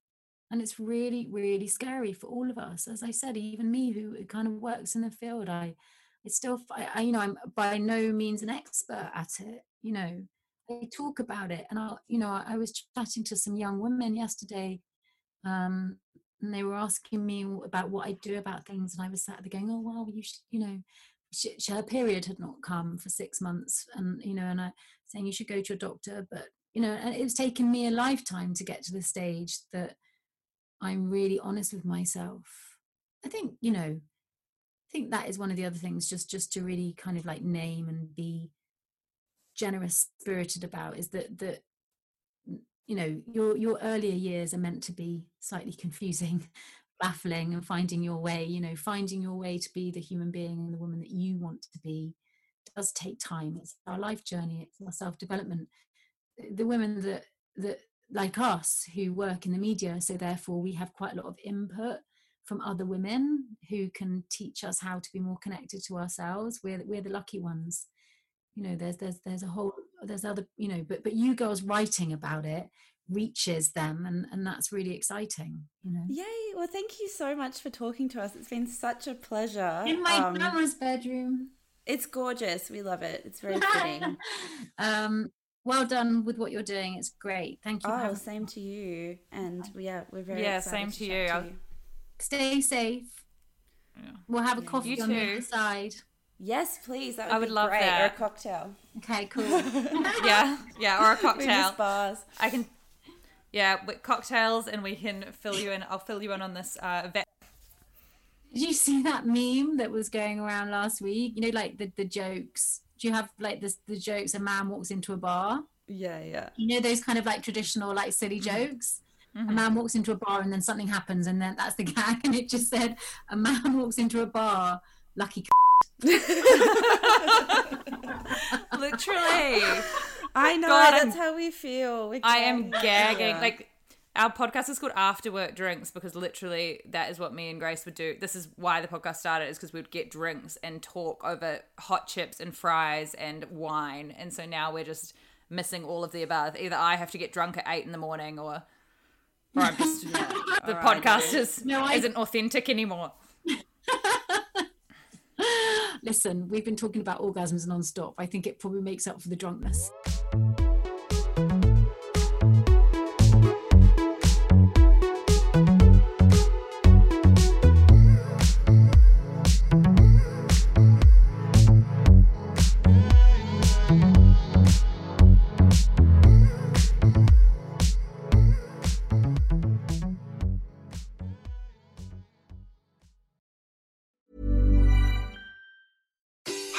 [SPEAKER 8] and it's really, really scary for all of us. As I said, even me who kind of works in the field, I, it's still, I, you know, I'm by no means an expert at it. You know, I talk about it and i you know i was chatting to some young women yesterday um and they were asking me about what i do about things and i was sat there going oh well you should you know she, her period had not come for six months and you know and i saying you should go to a doctor but you know and it's taken me a lifetime to get to the stage that i'm really honest with myself. I think you know i think that is one of the other things just just to really kind of like name and be generous spirited about is that that you know your your earlier years are meant to be slightly confusing [laughs] baffling and finding your way you know finding your way to be the human being and the woman that you want to be does take time. It's our life journey it's our self-development. The women that that like us who work in the media so therefore we have quite a lot of input from other women who can teach us how to be more connected to ourselves. We're, we're the lucky ones. You know there's there's there's a whole there's other you know but but you girls writing about it reaches them and and that's really exciting you know.
[SPEAKER 2] Yay. Well thank you so much for talking to us. It's been such a pleasure.
[SPEAKER 8] In my um, grandma's bedroom.
[SPEAKER 2] it's gorgeous. We love it. It's very [laughs] fitting.
[SPEAKER 8] Um well done with what you're doing it's great thank you
[SPEAKER 2] oh same to you and yeah we're very
[SPEAKER 1] yeah same to, to you.
[SPEAKER 2] to you
[SPEAKER 8] stay safe yeah. we'll have a coffee you on too. the other side
[SPEAKER 2] Yes, please. That would
[SPEAKER 1] I would
[SPEAKER 2] be
[SPEAKER 1] love
[SPEAKER 2] great.
[SPEAKER 1] that.
[SPEAKER 2] Or a cocktail.
[SPEAKER 8] Okay, [laughs] cool.
[SPEAKER 1] yeah, yeah, or a cocktail.
[SPEAKER 2] bars.
[SPEAKER 1] I can. Yeah, with cocktails, and we can fill you in. I'll fill you in on this uh, vet.
[SPEAKER 8] Did you see that meme that was going around last week? You know, like the the jokes. Do you have like the the jokes? A man walks into a bar.
[SPEAKER 2] Yeah, yeah.
[SPEAKER 8] You know those kind of like traditional like silly mm-hmm. jokes. Mm-hmm. A man walks into a bar and then something happens and then that's the gag and it just said a man walks into a bar lucky [laughs]
[SPEAKER 1] Literally.
[SPEAKER 2] I know. God, that's how we feel.
[SPEAKER 1] I am gagging. Like, our podcast is called After Work Drinks because literally that is what me and Grace would do. This is why the podcast started, is because we'd get drinks and talk over hot chips and fries and wine. And so now we're just missing all of the above. Either I have to get drunk at eight in the morning or, or I'm just, [laughs] yeah, [laughs] the right, podcast is, no, I... isn't authentic anymore. [laughs]
[SPEAKER 8] Listen, we've been talking about orgasms non-stop. I think it probably makes up for the drunkenness.